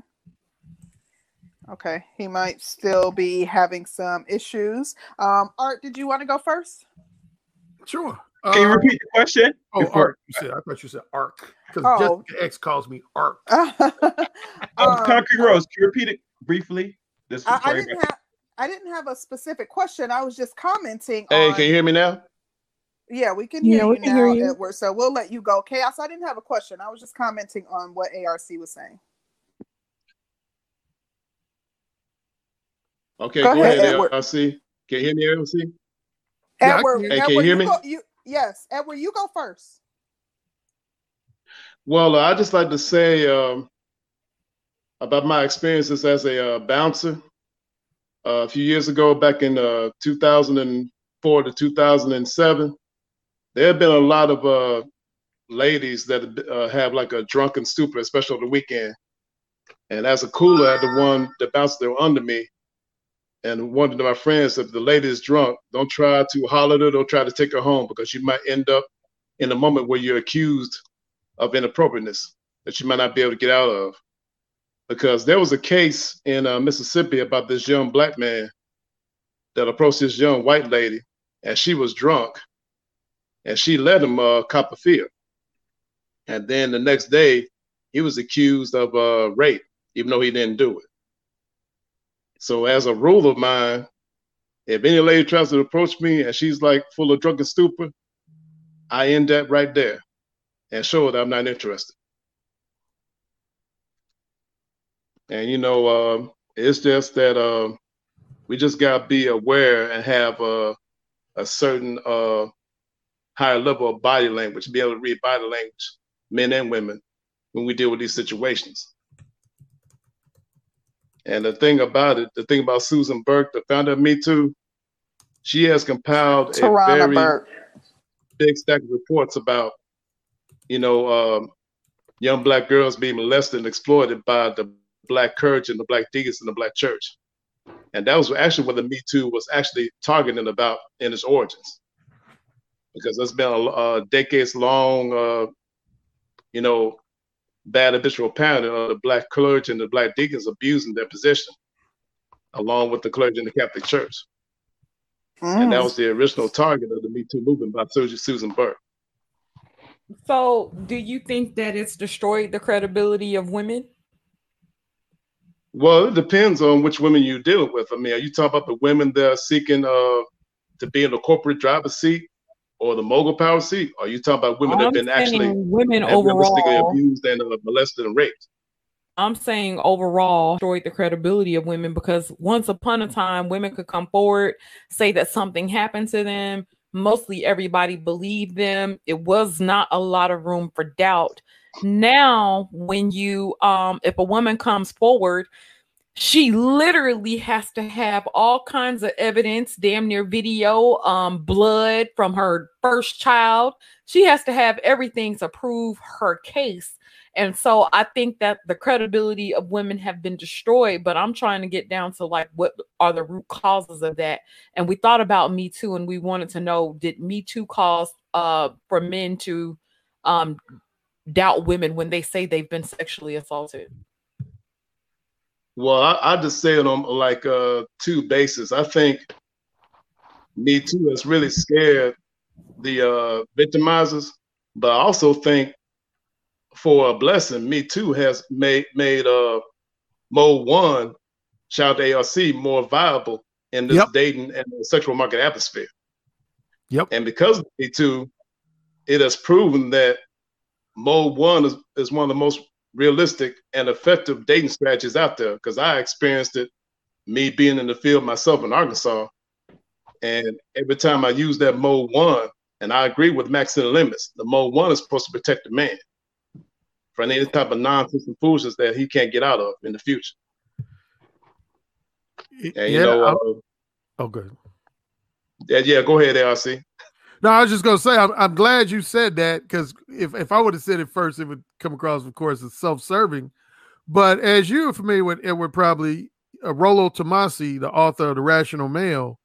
Okay, he might still be having some issues. Um, Art, did you want to go first? Sure. Can you Uh, repeat the question? Oh, Before- Ark. You said I thought you said Ark because Oh. Jessica X calls me Ark. Um, Um, Concrete Rose, can you repeat it briefly? This I, I didn't have I didn't have a specific question. I was just commenting Hey, on can you hear me now? Yeah, we can Yeah, hear we you can now, hear you. Edward. So we'll let you go. Chaos, I didn't have a question. I was just commenting on what ARC was saying. Okay, Go go, ahead, ahead, Edward. LC. Can you hear me, LC? Yeah, I Edward, can- Hey, can you hear me? Go, you, yes, Edward, you go first. Well, uh, I just like to say um, about my experiences as a uh, bouncer. Uh, a few years ago, back in uh, 2004 to 2007, there have been a lot of uh, ladies that uh, have like a drunken stupor, especially on the weekend. And as a cooler, I had the one that bounced there under me. And one of my friends if the lady is drunk, don't try to holler at her, don't try to take her home because you might end up in a moment where you're accused of inappropriateness that you might not be able to get out of. Because there was a case in uh, Mississippi about this young black man that approached this young white lady, and she was drunk, and she let him uh, cop a fear. And then the next day, he was accused of uh, rape, even though he didn't do it. So, as a rule of mine, if any lady tries to approach me and she's like full of drunken stupor, I end that right there and show her that I'm not interested. And you know, um, it's just that um, we just gotta be aware and have a, a certain uh, higher level of body language, be able to read body language, men and women, when we deal with these situations. And the thing about it, the thing about Susan Burke, the founder of Me Too, she has compiled a very Burke. big stack of reports about, you know, um, young black girls being molested and exploited by the black courage and the black deacons in the black church. And that was actually what the Me Too was actually targeting about in its origins. Because there's been a, a decades long, uh, you know, bad habitual pattern of the black clergy and the black deacons abusing their position, along with the clergy in the Catholic Church. And that Mm. was the original target of the Me Too movement by Susan Susan Burke. So, do you think that it's destroyed the credibility of women? Well, it depends on which women you're dealing with. I mean, are you talking about the women that are seeking uh, to be in the corporate driver's seat or the mogul power seat? Are you talking about women that have been actually women overall. abused and uh, molested and raped? I'm saying overall destroyed the credibility of women because once upon a time women could come forward, say that something happened to them. Mostly everybody believed them. It was not a lot of room for doubt. Now, when you um if a woman comes forward, she literally has to have all kinds of evidence, damn near video, um, blood from her first child. She has to have everything to prove her case. And so I think that the credibility of women have been destroyed, but I'm trying to get down to like what are the root causes of that. And we thought about Me Too and we wanted to know did Me Too cause uh for men to um doubt women when they say they've been sexually assaulted? Well, I, I just say it on like uh, two bases. I think Me Too has really scared the uh, victimizers, but I also think for a blessing, Me Too has made made uh, Mode One, shout out ARC, more viable in this Yep. dating and sexual market atmosphere. Yep. And because of Me Too, it has proven that Mode One is, is one of the most realistic and effective dating strategies out there. Because I experienced it, me being in the field myself in Arkansas, and every time I use that Mode One, and I agree with Maxine Limits, the Mode One is supposed to protect the man from any type of nonsense and foolishness that he can't get out of in the future. And you know, uh, oh, good. yeah, yeah, go ahead, ARC. No, I was just gonna say I'm, I'm glad you said that because if, if I would have said it first, it would come across, of course, as self-serving. But as you're familiar with Edward, probably uh, Rollo Tomasi, the author of The Rational Male,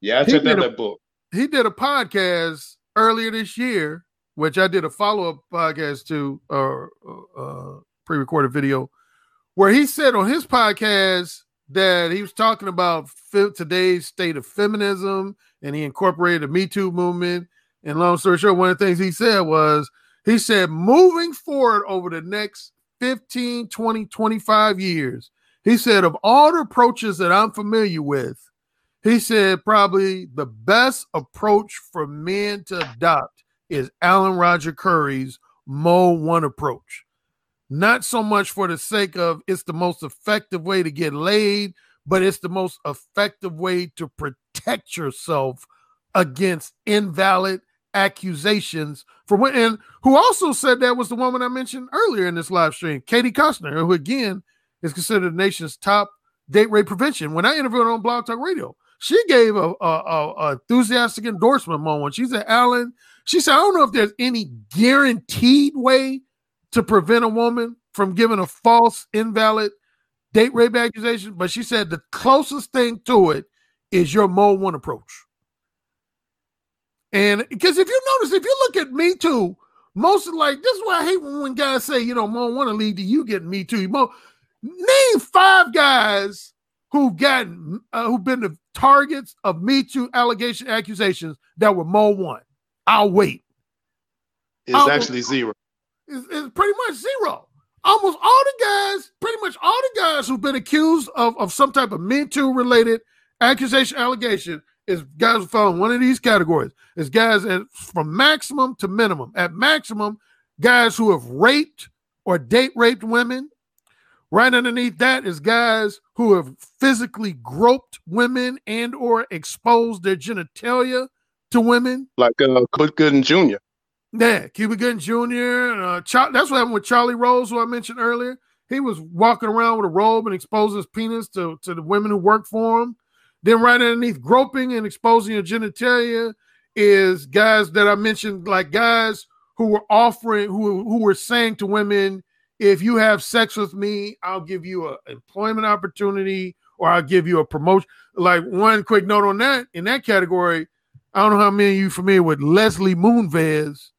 Yeah, I He checked out did a- that book. he did a podcast earlier this year, which I did a follow-up podcast to, or uh, uh, pre-recorded video, where he said on his podcast that he was talking about today's state of feminism, and he incorporated the Me Too movement And long story short, one of the things he said was he said, moving forward over the next 15, 20, 25 years, he said, of all the approaches that I'm familiar with, he said probably the best approach for men to adopt is Alan Roger Currie's Mo One approach. Not so much for the sake of it's the most effective way to get laid, but it's the most effective way to protect yourself against invalid accusations for when and who also said that was the woman I mentioned earlier in this live stream, Katie Koestner, who again is considered the nation's top date rape prevention. When I interviewed her on Blog Talk Radio, she gave a, a, a, enthusiastic endorsement moment. She said, Alan, she said, I don't know if there's any guaranteed way to prevent a woman from giving a false, invalid date rape accusation, but she said the closest thing to it is your mode one approach. And because if you notice, if you look at Me Too, most of like this is why I hate when guys say, you know, more want to lead to you getting Me Too. Mo, name five guys who've gotten uh, who've been the targets of Me Too allegation accusations that were Mo one. I'll wait. It's I'll actually wait. zero. It's, it's pretty much zero. Almost all the guys, pretty much all the guys who've been accused of, of some type of Me Too related accusation allegation is guys who fall in one of these categories. It's guys at, from maximum to minimum. At maximum, guys who have raped or date raped women. Right underneath that is guys who have physically groped women and or exposed their genitalia to women. Like uh, Cuba Gooding Jr. Yeah, Cuba Gooding Jr. Uh, Char- that's what happened with Charlie Rose, who I mentioned earlier. He was walking around with a robe and exposing his penis to, to the women who worked for him. Then right underneath groping and exposing your genitalia is guys that I mentioned, like guys who were offering, who who were saying to women, if you have sex with me, I'll give you an employment opportunity or I'll give you a promotion. Like one quick note on that in that category, I don't know how many of you familiar with Leslie Moonves.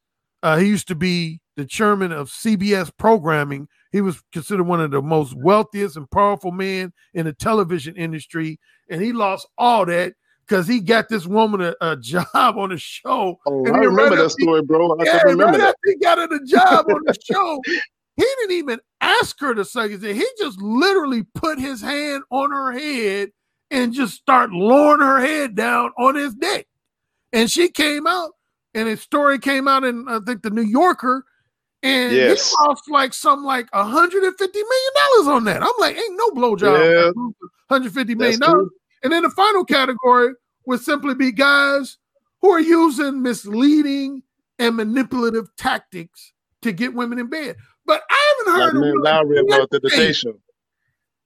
Uh, he used to be the chairman of CBS programming. He was considered one of the most wealthiest and powerful men in the television industry and he lost all that because he got this woman a, a, job on the show. Oh, I remember that story, bro. I yeah, remember that. He got her the job on the show. He didn't even ask her to suck his. He just literally put his hand on her head and just start lowering her head down on his neck. And she came out, and his story came out in I think the New Yorker, and yes. he lost like some like 150 million dollars on that. I'm like, ain't no blowjob. Yeah. 150 million dollars. And then the final category would simply be guys who are using misleading and manipulative tactics to get women in bed. But I haven't heard like of Lowry about the.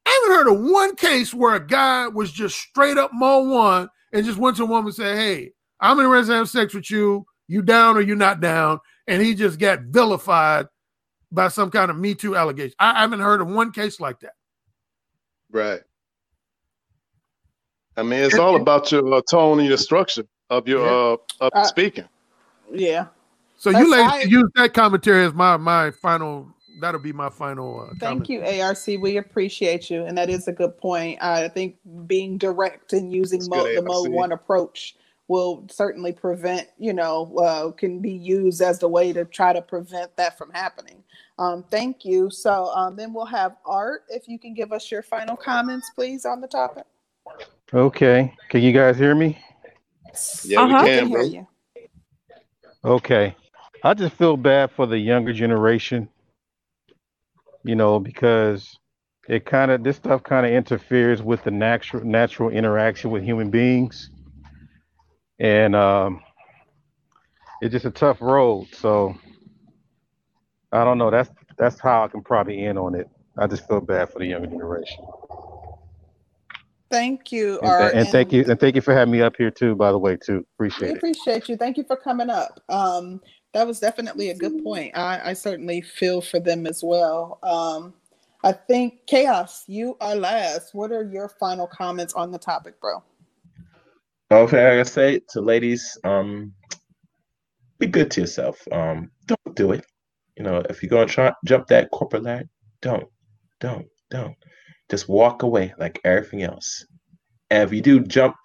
I haven't heard of one case where a guy was just straight up mo one and just went to a woman and said, Hey, I'm interested to have sex with you. You down or you not down? And he just got vilified by some kind of Me Too allegation. I haven't heard of one case like that. Right. I mean, it's all about your uh, tone and your structure of your uh, of uh, speaking. Yeah. So That's you ladies use that commentary as my my final. That'll be my final. Uh, Thank commentary. you, ARC. We appreciate you, and that is a good point. I think being direct and using mo- the mode one approach will certainly prevent. You know, uh, can be used as the way to try to prevent that from happening. Um, thank you. So um, then we'll have Art. If you can give us your final comments, please, on the topic. Okay. Can you guys hear me? Yeah, uh-huh. we can, bro. You. Okay. I just feel bad for the younger generation, you know, because it kind of this stuff kind of interferes with the natural natural interaction with human beings, and um, it's just a tough road. So I don't know. That's that's how I can probably end on it. I just feel bad for the younger generation. Thank you, and, th- and, thank you, and thank you for having me up here too. By the way, too appreciate we it. Appreciate you. Thank you for coming up. Um, that was definitely a good point. I, I certainly feel for them as well. Um, I think chaos. You are last. What are your final comments on the topic, bro? Okay, I say to ladies, um, be good to yourself. Um, don't do it. You know, if you're gonna try jump that corporate ladder, don't, don't, don't. Just walk away like everything else. And if you do jump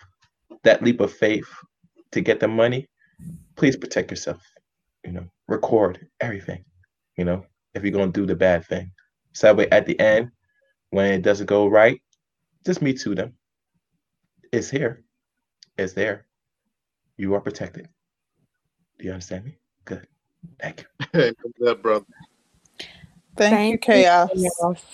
that leap of faith to get the money, please protect yourself. You know, record everything. You know, if you're gonna do the bad thing, so that way at the end, when it doesn't go right, just me to them. It's here. It's there. You are protected. Do you understand me? Good. Thank you. Hey, that brother. Thank, Thank you, chaos. Chaos.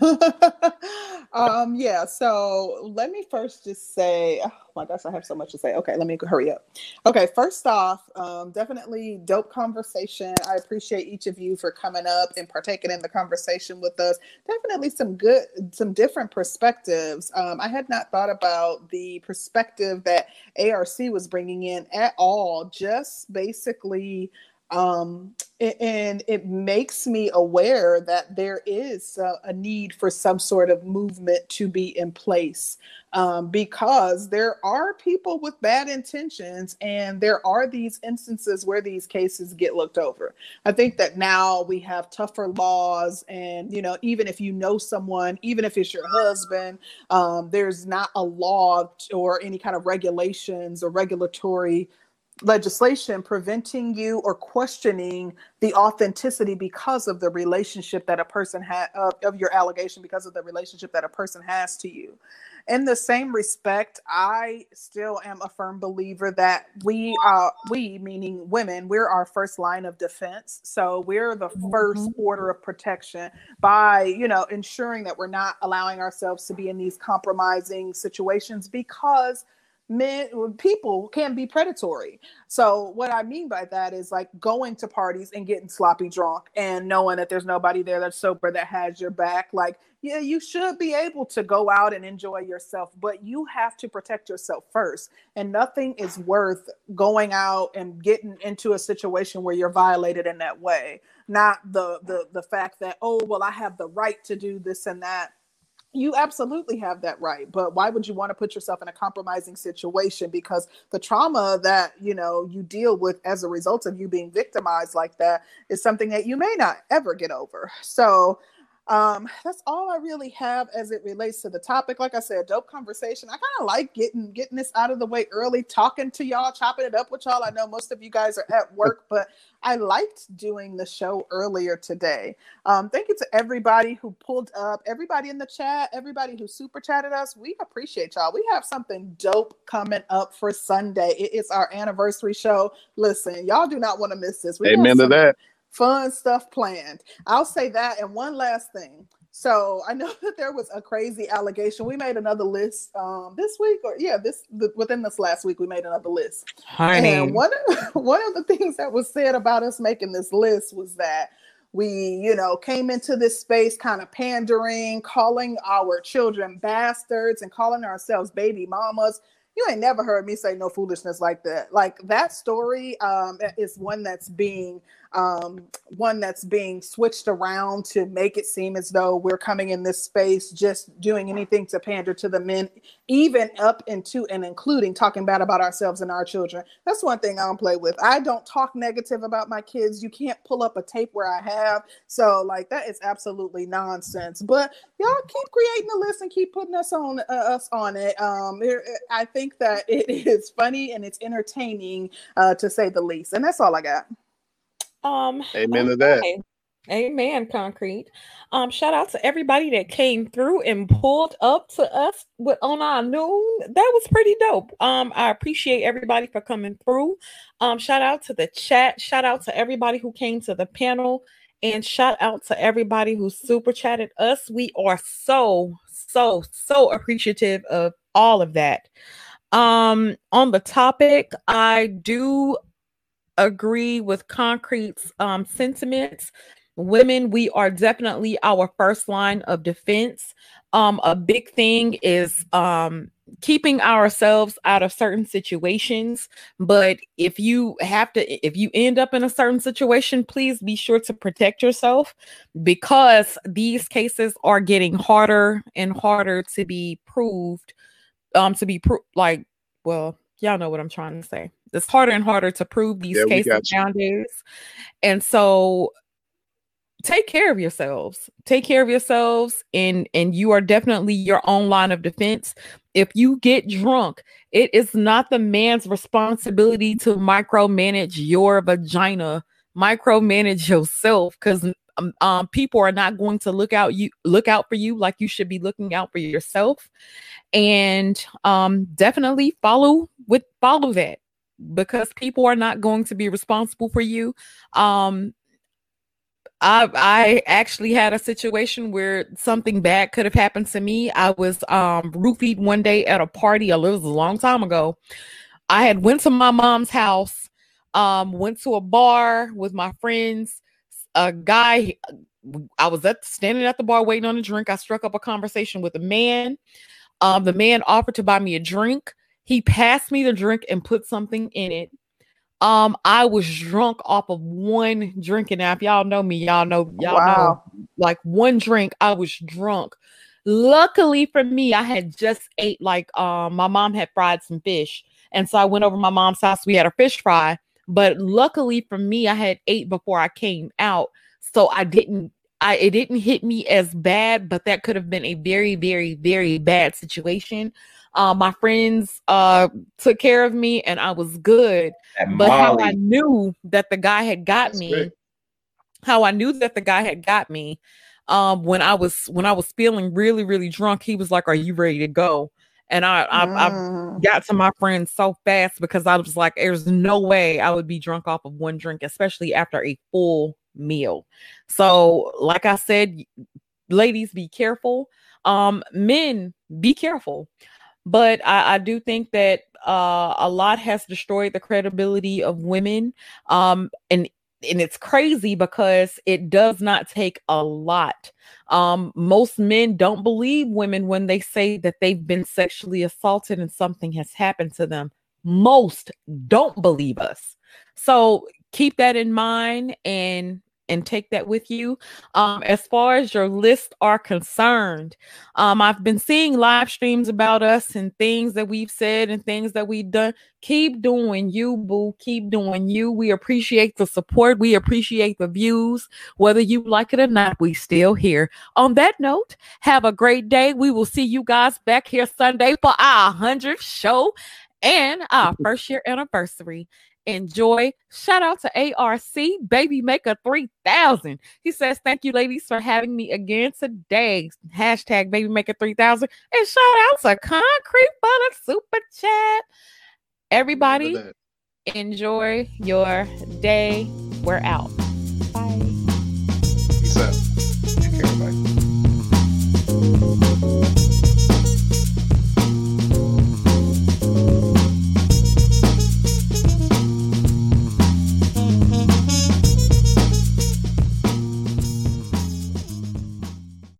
um, yeah, so let me first just say, oh my gosh, I have so much to say. Okay, let me hurry up. Okay, first off, um, definitely dope conversation. I appreciate each of you for coming up and partaking in the conversation with us. Definitely some good, some different perspectives. Um, I had not thought about the perspective that ARC was bringing in at all, just basically um, and it makes me aware that there is a, need for some sort of movement to be in place. Um, because there are people with bad intentions and there are these instances where these cases get looked over. I think that now we have tougher laws and you know even if you know someone even if it's your husband um, there's not a law or any kind of regulations or regulatory legislation preventing you or questioning the authenticity because of the relationship that a person had of, of your allegation because of the relationship that a person has to you in the same respect i still am a firm believer that we are we meaning women we're our first line of defense so we're the first Mhm. order of protection by you know ensuring that we're not allowing ourselves to be in these compromising situations because men people can be predatory. So what i mean by that is like going to parties and getting sloppy drunk and knowing that there's nobody there that's sober that has your back like yeah you should be able to go out and enjoy yourself but you have to protect yourself first. And nothing is worth going out and getting into a situation where you're violated in that way. Not the the the fact that oh well i have the right to do this and that you absolutely have that right but why would you want to put yourself in a compromising situation? Because the trauma that you know you deal with as a result of you being victimized like that is something that you may not ever get over. So um that's all i really have as it relates to the topic. Like i said dope conversation. I kind of like getting getting this out of the way early talking to y'all chopping it up with y'all. I know most of you guys are at work but i liked doing the show earlier today. Um thank you to everybody who pulled up everybody in the chat everybody who super chatted us. We appreciate y'all. We have something dope coming up for sunday. It is our anniversary show. Listen y'all do not want to miss this. We Amen to that. Fun stuff planned. I'll say that. And one last thing. So I know that there was a crazy allegation. We made another list um, this week, or yeah, this the, within this last week, we made another list. Honey. And one of, one of the things that was said about us making this list was that we, you know, came into this space kind of pandering, calling our children bastards, and calling ourselves baby mamas. You ain't never heard me say no foolishness like that. Like that story um, is one that's being um, one that's being switched around to make it seem as though we're coming in this space just doing anything to pander to the men, even up into and including talking bad about ourselves and our children. That's one thing I don't play with. I don't talk negative about my kids. You can't pull up a tape where I have. So, like, that is absolutely nonsense. But y'all keep creating a list and keep putting us on uh, us on it. Um, it- I think that it is funny and it's entertaining uh, to say the least. And that's all I got. Um, Amen to that. Amen, concrete. Um, shout out to everybody that came through and pulled up to us with on our noon. That was pretty dope. Um, I appreciate everybody for coming through. Um, shout out to the chat. Shout out to everybody who came to the panel, and shout out to everybody who super chatted us. We are so so so appreciative of all of that. Um, on the topic, I do agree with concrete's um, sentiments. Women we are definitely our first line of defense. Um, a big thing is um, keeping ourselves out of certain situations. But if you have to if you end up in a certain situation please be sure to protect yourself because these cases are getting harder and harder to be proved um to be pro- like well y'all know what i'm trying to say. It's harder and harder to prove these Yeah, cases nowadays. And so take care of yourselves. Take care of yourselves and and you are definitely your own line of defense. If you get drunk it is not the man's responsibility to micromanage your vagina. Micromanage yourself because um, um, people are not going to look out you look out for you like you should be looking out for yourself. And um, definitely follow with follow that because people are not going to be responsible for you um, I I actually had a situation where something bad could have happened to me. I was um roofied one day at a party. It was a long time ago. I had went to my mom's house, um, went to a bar with my friends. A guy, I was at standing at the bar waiting on a drink. I struck up a conversation with a man. Um, the man offered to buy me a drink. He passed me the drink and put something in it. Um, I was drunk off of one drink, and now if y'all know me, y'all know y'all wow. know like one drink, I was drunk. Luckily for me, I had just ate like um my mom had fried some fish, and so I went over my mom's house. We had a fish fry, but luckily for me, I had ate before I came out, so I didn't. I it didn't hit me as bad, but that could have been a very, very, very bad situation. Uh, my friends uh, took care of me and I was good. but how I knew that the guy had got That's me, great. how I knew that the guy had got me, um, when I was when I was feeling really, really drunk, he was like, Are you ready to go? And I, I, mm. I, got to my friends so fast because I was like, there's no way I would be drunk off of one drink, especially after a full meal. So, like I said, ladies, be careful. Um, men, be careful. But I, I do think that uh, a lot has destroyed the credibility of women. Um, and and it's crazy because it does not take a lot. Um, most men don't believe women when they say that they've been sexually assaulted and something has happened to them. Most don't believe us. So keep that in mind and and take that with you. Um, as far as your lists are concerned, um, I've been seeing live streams about us and things that we've said and things that we've done. Keep doing you, boo. Keep doing you. We appreciate the support. We appreciate the views. Whether you like it or not, we still here. On that note, have a great day. We will see you guys back here Sunday for our 100th show and our first year anniversary enjoy. Shout out to ARC Baby Maker 3000. He says, Thank you, ladies, for having me again today. Hashtag Baby Maker 3000. And shout out to Concrete for the super chat. Everybody, enjoy your day. We're out. Bye.